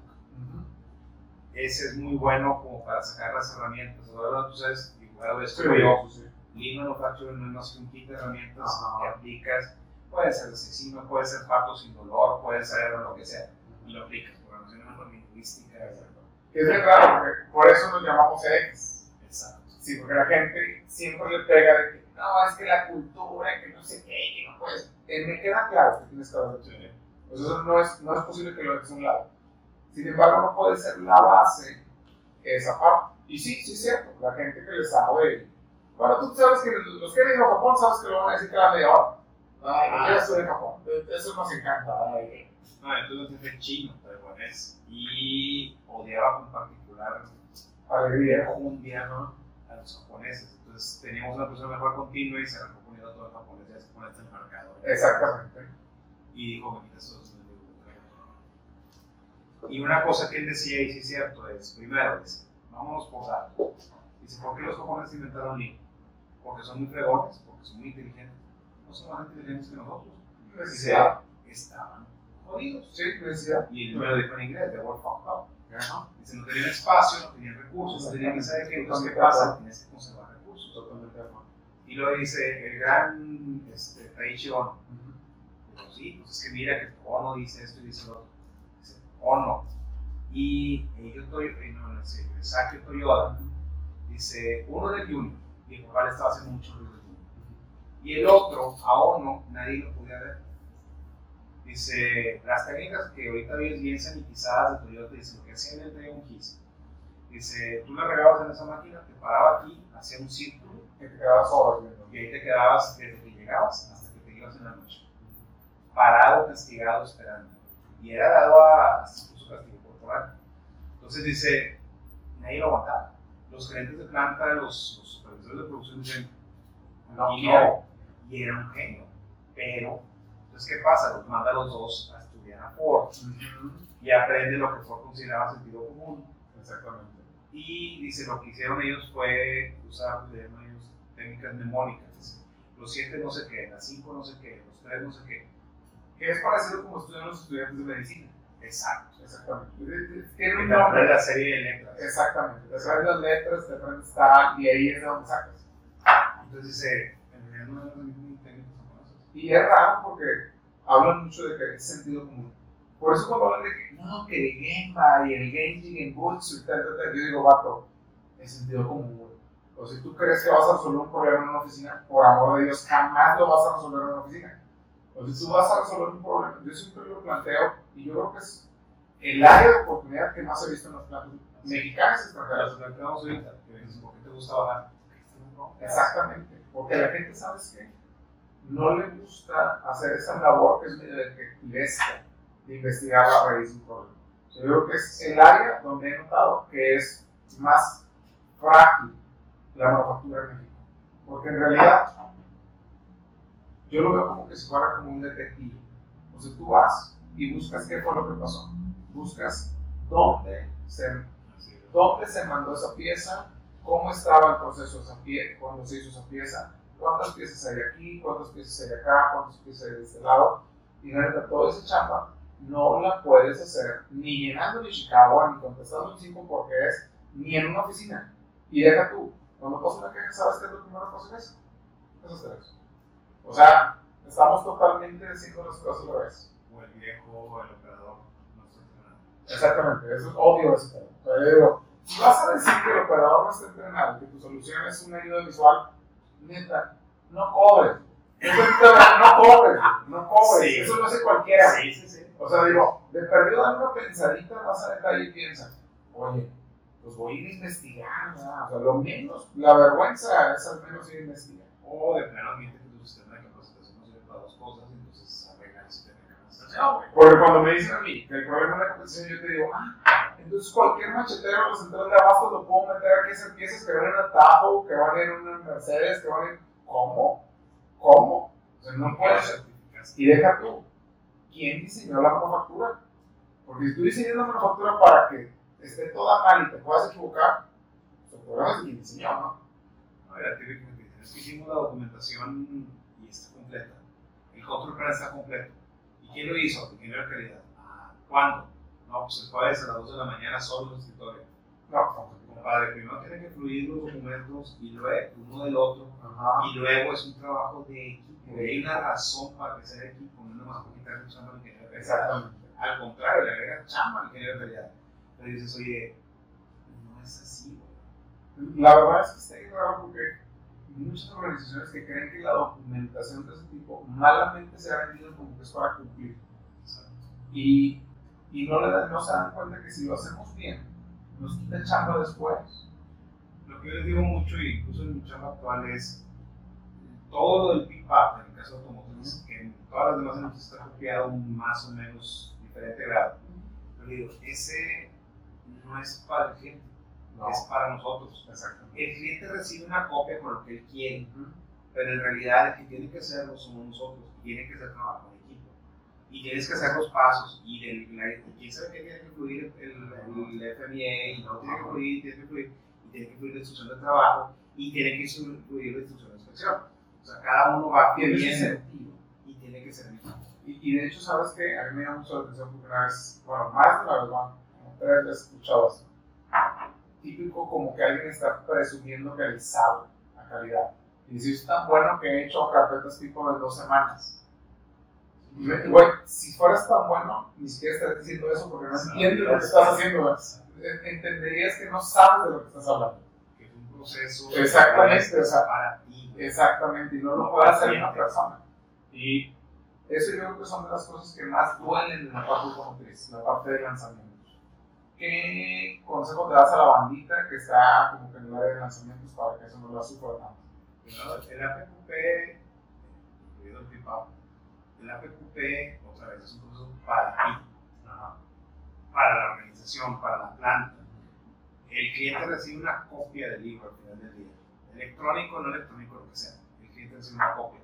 Ese es muy bueno como para sacar las herramientas. Ahora tú sabes, igual como yo. Lean Manufacturing no es más que un kit de herramientas Ajá. que aplicas Puede ser asesino, puede ser parto sin dolor, puede ser lo que sea. Y lo aplicas, programación lingüística. Es bien raro, porque por eso nos llamamos X. Exacto. Sí, porque la gente siempre le pega de que no, es que la cultura, que no sé qué, que no puedes. Eh, me queda claro que tienes que haberlo hecho. Pues eso no es, no es posible que lo dejes a un lado. Sin embargo, no puede ser la base esa parte. Y sí, sí es cierto, la gente que le sabe. Bueno, tú sabes que los que han ido a Japón, sabes que lo van a decir cada media hora. Ay, Ah, yo estoy en Japón. Eso nos encanta. Ay, No, entonces fue chino, taiwanés. Y odiaba con particular alegría. mundiano a los japoneses. Entonces teníamos una persona mejor continua y se arrancó poniendo a todo el japonés ya se pone hasta el mercado. Exactamente. Y dijo, me quitas todos los Y una cosa que él decía, y sí es cierto, es, primero, dice, vámonos por datos. Dice, ¿por qué los japoneses inventaron Lean? Porque son muy fregones, porque son muy inteligentes. No son más inteligentes que nosotros. Dice, Necesidad. estaban Y él me lo dijo inglés, up. Dice, no no recursos, no que saber qué entonces, ¿qué pasa? Dice el gran este. Digo, sí, pues es que mira que Ono dice esto y dice otro. Y ellos, Toyota, no, no, Toyota, dice, uno Junior, y el estaba haciendo mucho ruido. Y el otro, a Ono, nadie lo podía ver. Dice, las técnicas que ahorita ves bien sanitizadas de Toyota, dice, lo que hacían él traía un kiss. Dice, tú le regabas en esa máquina, te paraba aquí, hacía un círculo, Que te quedabas viendo. y ahí te quedabas desde que llegabas hasta que te ibas en la noche. Parado, castigado, esperando. Y era dado a incluso castigo corporal. Entonces dice, nadie lo aguantaba. Los gerentes de planta, los, los supervisores de producción dicen, No quiero. Y era un genio. Pero, entonces, ¿qué pasa? Los manda a los dos a estudiar a Ford y aprende lo que Ford consideraba sentido común. Exactamente. Y dice, lo que hicieron ellos fue usar ellos, técnicas mnemónicas. Los siete no sé qué, las cinco no sé qué, los tres no sé qué. Que es parecido como estudian los estudiantes de medicina. Exacto. Exactamente. Tiene un nombre. la serie de letras. Exactamente. Te sabes las letras, te aprendes tal, y ahí es de donde sacas. Entonces dice, en realidad no ningún técnicos japoneses. Y es raro porque hablan mucho de que es sentido común. Por eso cuando hablan de que no, que el Gemba y el Genji en Butsu y tal, tal, tal, yo digo, vato, es sentido común. O si tú crees que vas a resolver un problema en una oficina, por amor de Dios, jamás lo vas a resolver en una oficina. O si tú vas a resolver un problema, yo siempre lo planteo y yo creo que es el área de oportunidad que más he visto en las plantas mexicanas extranjeras. que acabamos ahorita, que dices, ¿por qué te gusta bajar? Exactamente, porque la gente, ¿sabes qué? No le gusta hacer esa labor que es medio detectivesca de investigar la raíz de un problema. Yo creo que es el área donde he notado que es más frágil la manufactura en México. Porque en realidad yo lo veo como que si fuera como un detective. O sea, tú vas y buscas qué fue lo que pasó. Buscas dónde se dónde se mandó esa pieza, cómo estaba el proceso de esa pieza, cuando se hizo esa pieza, cuántas piezas hay aquí, cuántas piezas hay acá, cuántas piezas hay de este lado. Y la neta, toda esa chamba no la puedes hacer ni llenando ni Chicago, ni contestando un 5 porque es, ni en una oficina. Y deja tú, cuando pasa una queja, ¿sabes qué es lo primero que pasa en eso? Es hacer eso. O sea, estamos totalmente haciendo las cosas al revés. O el viejo, o el operador, no estoy entrenado. Exactamente, eso es obvio ese tema. O sea, yo digo, si vas a decir que el operador no está entrenado, que tu solución es una ayuda visual, neta, no cobres. Eso es no cobres, no cobres. Sí. Eso lo hace cualquiera. Sí, sí, sí. O sea, digo, de perdido dame una pensadita, vas a detalle y piensa, oye, pues voy a ir a investigar, ¿verdad? O sea, lo menos, la vergüenza es al menos ir a investigar. O de plano admite que tu sistema de capacitación no sirve para dos cosas, entonces arregla el sistema de capacitación. No. Porque cuando me dicen a mí que el problema de la competición, yo te digo, ah, entonces cualquier machetero de la central de abasto lo puedo meter aquí esas piezas que van en una Tahoe, que van en una Mercedes, que van en. ¿Cómo? ¿Cómo? O sea, no puede ser. Y deja tú, ¿quién diseñó la manufactura? Porque si tú diseñas la manufactura para que esté toda mal y te puedas equivocar, pues el problema es quien diseñó, ¿no? No, era es que hicimos la documentación y está completa. El control plan está completo. ¿Y quién lo hizo? El ingeniero de calidad. Ah, ¿Cuándo? No, pues el jueves a las 2 de la mañana solo en el escritorio. No, pues, ¿Cómo Padre, primero tienen que fluir los documentos y luego uno del otro. Ajá. Y luego es un trabajo de equipo. Y hay una razón para que sea equipo, no nomás porque quitarle chamba al ingeniero. Exactamente. Al contrario, le agregas chamba al ingeniero de calidad. Pero dices, oye, no es así, güey. La verdad es que está bien raro porque muchas organizaciones que creen que la documentación de ese tipo malamente se ha vendido como que es para cumplir. Y, y no, le no se dan cuenta que si lo hacemos bien, nos quita chamba después. Lo que yo les digo mucho, y incluso en mi chamba actual, es todo lo del PIPAP, en el caso de automotriz, que en todas las demás empresas está copiado más o menos diferente grado. Pero digo, ese no es para el cliente, No. es para nosotros. Exactamente. El cliente recibe una copia con lo que él quiere, pero en realidad el que tiene que hacerlo somos nosotros, tiene que ser equipo. Y tienes que hacer los pasos, y del, la, quién sabe qué tiene que fluir el, el, el FME, y no tiene que fluir, tiene que fluir, y tiene que fluir la instrucción de trabajo, y tiene que fluir la instrucción de inspección. O sea, cada uno va sentido. y tiene que ser equipo. Y, y de hecho, ¿sabes qué? A mí me llama mucho la atención porque una vez, bueno, más de una vez, bueno, tres veces esto. Típico como que alguien está presumiendo que él sabe la calidad. Y dice, es tan bueno que he hecho carpetas tipo de dos semanas. Güey, si fueras tan bueno, ni siquiera estarías diciendo eso porque no entiendes lo que estás haciendo. güey. Entenderías que no sabes de lo que estás hablando. Que es un proceso Exactamente, o sea, para ti. Exactamente, y no lo puede hacer una persona. Y eso yo creo que son de las cosas que más duelen en la parte automotriz, la parte de lanzamientos. ¿Qué consejo te das a la bandita que está como que en el área de lanzamientos para que eso no la sufra tanto? Primero, el APQP, el El APQP, otra vez, es un proceso para ti, para la organización, para la planta. El cliente recibe una copia del libro al final del día. Electrónico, no electrónico, lo que sea. El cliente recibe una copia.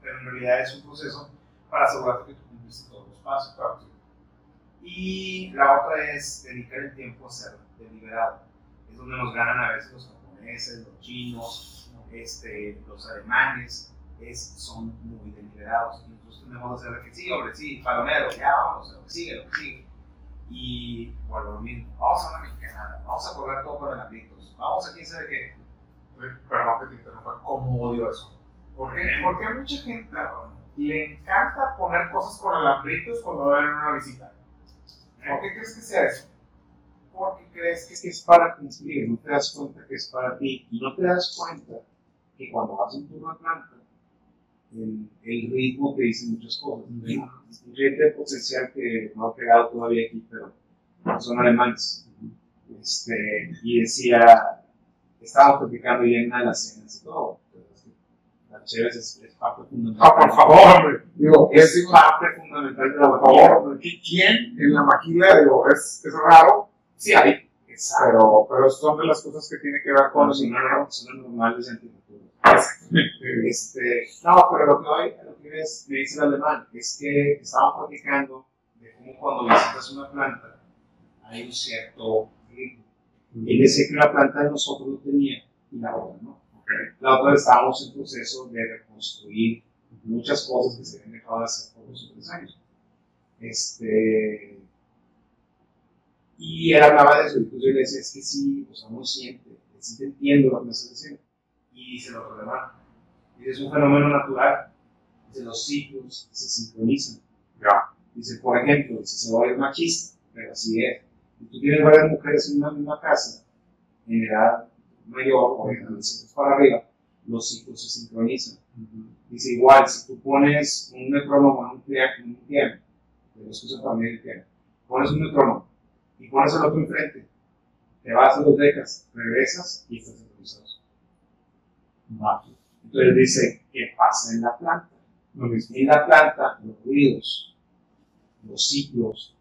Pero en realidad es un proceso para asegurarte que tú cumpliste todos los pasos. Claro. Y la otra es dedicar el tiempo a ser deliberado. Es donde nos ganan a veces los japoneses, los chinos, este, los alemanes, es, son muy deliberados. Y nosotros tenemos que hacer que sí, hombre, sí, palomero, ya vamos, lo que sigue, lo que sigue. Y bueno, lo mismo, vamos a una mexicana, vamos a correr todo con alambritos, vamos a quién sabe qué. Perdón que te interrumpa, ¿cómo odio eso? ¿Por qué? Porque a mucha gente le encanta poner cosas con alambritos cuando va a haber una visita. ¿Por qué crees que sea eso? Porque crees que es para cumplir, no te das cuenta que es para ti y no te das cuenta que cuando vas en turno a planta, el, el ritmo te dice muchas cosas. Un cliente potencial que no ha pegado todavía aquí, pero son alemanes. Este, y decía, estábamos platicando ya en una de las cenas y todo. pero es que La chévere es, es parte fundamental. Ah, por favor, hombre. Digo, es Es parte fundamental de la por favor, ¿qui- ¿quién en la maquila? Digo, es, es raro, sí hay, pero, pero son de las cosas que tiene que ver con los ingenieros. son normales. Exactamente. <laughs> Este, no, pero lo que hoy, lo que es, me dice el alemán, es que estamos platicando de cómo cuando visitas una planta hay un cierto ritmo. Él decía que una planta de nosotros lo tenía y la otra no. La otra estábamos en proceso de reconstruir muchas cosas que se habían dejado de hacer por los últimos años. Este, y él hablaba de eso, y yo le decía, es que sí, o sea, uno siente, sí te entiendo lo que me estás diciendo. Y dice el otro alemán, dice, es un fenómeno natural, dice, los ciclos se sincronizan. Ya. Dice, por ejemplo, si se va a ir machista, pero así es. Si tú tienes varias mujeres en una misma casa, en edad mayor o en adolescentes para arriba, los ciclos se sincronizan. Dice, igual, si tú pones un metrónomo en un piano, en un piano de los que usan medir el piano, pones un metrónomo y pones el otro enfrente, te vas a dos décadas, regresas y estás Entonces dice, ¿qué pasa en la planta? Lo mismo. En la planta, los ruidos, los ciclos,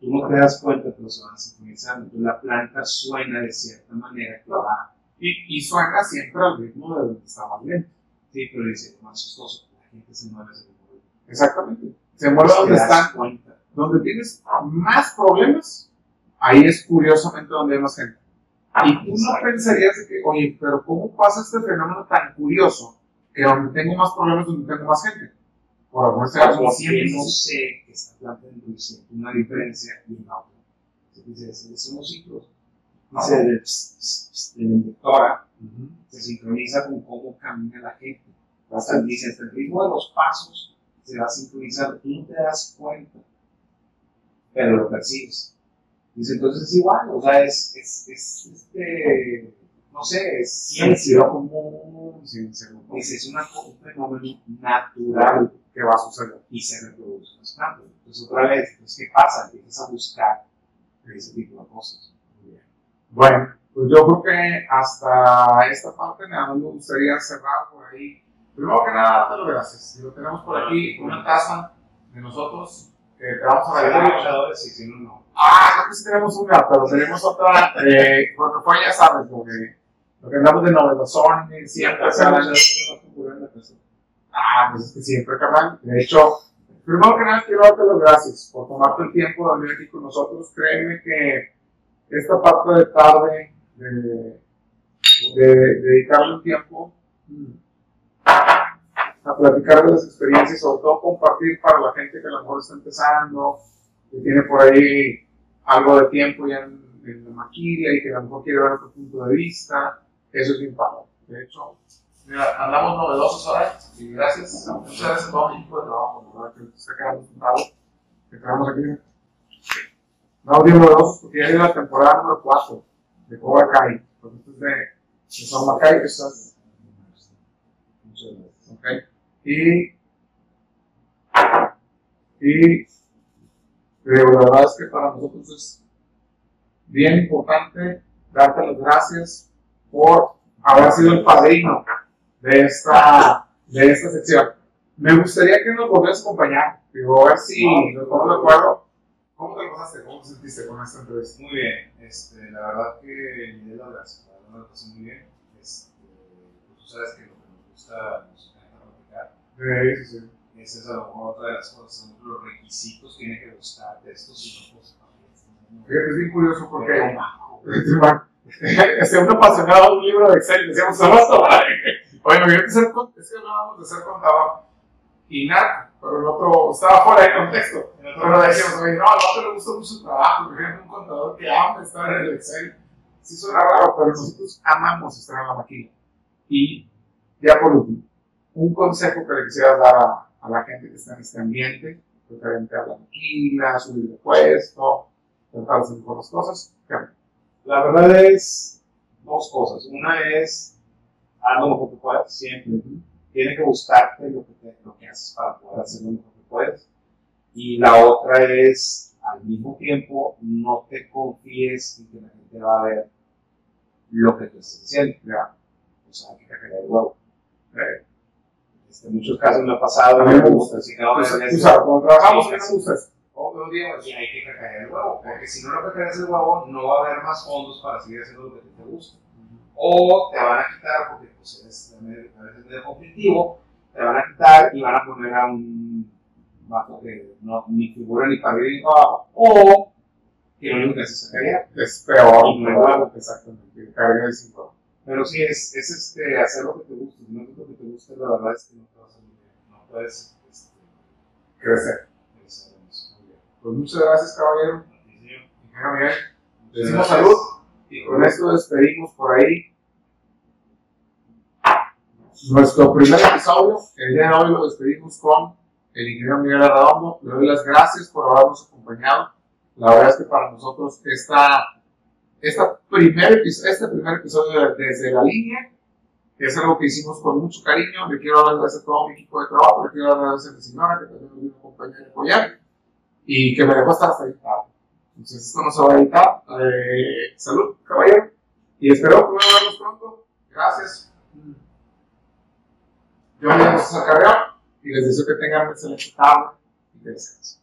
tú no te das cuenta, pero se van sincronizando. Entonces la planta suena de cierta manera que va. Y, y suena siempre al ritmo de donde está más lento. Sí, pero dice, lo más chistoso, la gente se mueve el ritmo. Exactamente. Se mueve Te donde están, cuenta. donde tienes más problemas, ahí es curiosamente donde hay más gente. Y tú no Exacto. pensarías que, oye, pero ¿cómo pasa este fenómeno tan curioso que donde tengo más problemas, donde tengo más gente? Por alguna razón, siempre no sé que esta planta siente una diferencia y en la otra. Entonces son los ciclos. dice de, la inductora, se sincroniza con cómo camina la gente. Hasta dice, hasta el ritmo de los pasos se va sincronizando, tú no te das cuenta, pero lo percibes. Dice, entonces es igual, o sea, es, es, es este, no sé, es ciencia común, dice, es una, un fenómeno natural que va a suceder y se reproduce en las plantas. Entonces, otra vez, entonces, ¿qué pasa? Empiezas a buscar ese tipo de cosas. Bueno, pues yo creo que hasta esta parte nada me gustaría cerrar por ahí. Primero que nada, darte las gracias. Y lo tenemos por aquí, una taza de nosotros te vamos a regalar. Sí, sí, no, no. Ah, sí tenemos una, pero tenemos otra, eh, porque fue, ya sabes, lo que, lo que andamos de novedosón, siempre Ah, pues es que siempre, carnal. De hecho, primero que nada quiero darte las gracias por tomarte el tiempo de venir aquí con nosotros. Créeme que esta parte de tarde, de, de, dedicarle un tiempo a platicar de las experiencias, sobre todo compartir para la gente que a lo mejor está empezando, que tiene por ahí algo de tiempo ya en, la maquila y que a lo mejor quiere ver otro punto de vista, eso es bien padre. De hecho, mira, andamos novedosos ahora y gracias, muchas gracias a todo mi equipo de trabajo, ¿verdad? que se ha quedado sentado, que tenemos aquí. No, bien novedosos porque ya es la temporada número 4 de Cobra Kai, entonces de, de Son Kai, que estás. Muchas gracias. Okay. Y, y pero la verdad es que para nosotros es bien importante darte las gracias por haber sido el padrino de esta, de esta sección. Me gustaría que nos volvieras a acompañar, digo, a ver si nos ponemos de acuerdo. ¿Cómo te pasaste? ¿Cómo te sentiste con esta entrevista? Muy bien, este, la verdad que ni de la gracias, la verdad me pasó muy bien. Este, pues tú sabes que lo que nos gusta, platicar. Sí, sí, sí. Esa es a lo mejor otra de las cosas, los requisitos tiene que gustar de estos y no pues, Fíjate, es bien curioso porque <laughs> es <laughs> un apasionado de un libro de Excel, decíamos rato, <laughs> oye, me que ser, es que hablábamos de ser contador y nada, pero el otro estaba fuera de contexto. Pero decíamos, oye, no, al otro le gusta mucho su trabajo, prefiero un contador que ama estar en el Excel. Sí suena raro, pero nosotros amamos estar en la máquina. Y ya por último, un consejo que le quisieras dar a, a la gente que está en este ambiente, referente a la maquila, subir de puesto, tratar de hacer mejor las cosas. La verdad es dos cosas. Una es, haz lo mejor que puedas, siempre. Tiene que gustarte lo que, te, lo que haces para poder hacer lo mejor que puedes. Y la otra es, al mismo tiempo, no te confíes en que la gente va a ver lo que tú estás haciendo. O sea, hay que caer el huevo. Eh, en muchos casos me ha pasado. A mí me gusta. Si no, pues, o sea, cuando trabajamos, ¿qué me gustas? Otro día, y hay que cacarear el huevo, porque si no lo cacareas el huevo, no va a haber más fondos para seguir haciendo lo que te gusta. O te van a quitar, porque pues, eres a veces medio conflictivo, te van a quitar y van a poner a un vato que no, ni figura ni para arriba ni para abajo, o que lo único que hace es cacarear. Es peor, y no exactamente, carga de 5 pero sí, es, es este, hacer lo que te gusta. Si no es lo que te gusta, la verdad es que no te vas a No puedes este, crecer. Pues muchas gracias, caballero. Ingeniero Miguel. Decimos salud y con esto despedimos por ahí nuestro primer episodio. El día de hoy lo despedimos con el ingeniero Miguel Arredondo. Le doy las gracias por habernos acompañado. La verdad es que para nosotros esta esta primer, este primer episodio desde la línea, es algo que hicimos con mucho cariño. Le quiero dar gracias a todo mi equipo de trabajo, le quiero dar gracias a mi señora, que también me vino a acompañar y apoyar, y que me dejó estar hasta ahí. Entonces, esto no se va a editar. Eh, salud, caballero, y espero poder pronto. Gracias. Yo me llamo César Carrión y les deseo que tengan un excelente tarde y que descansen.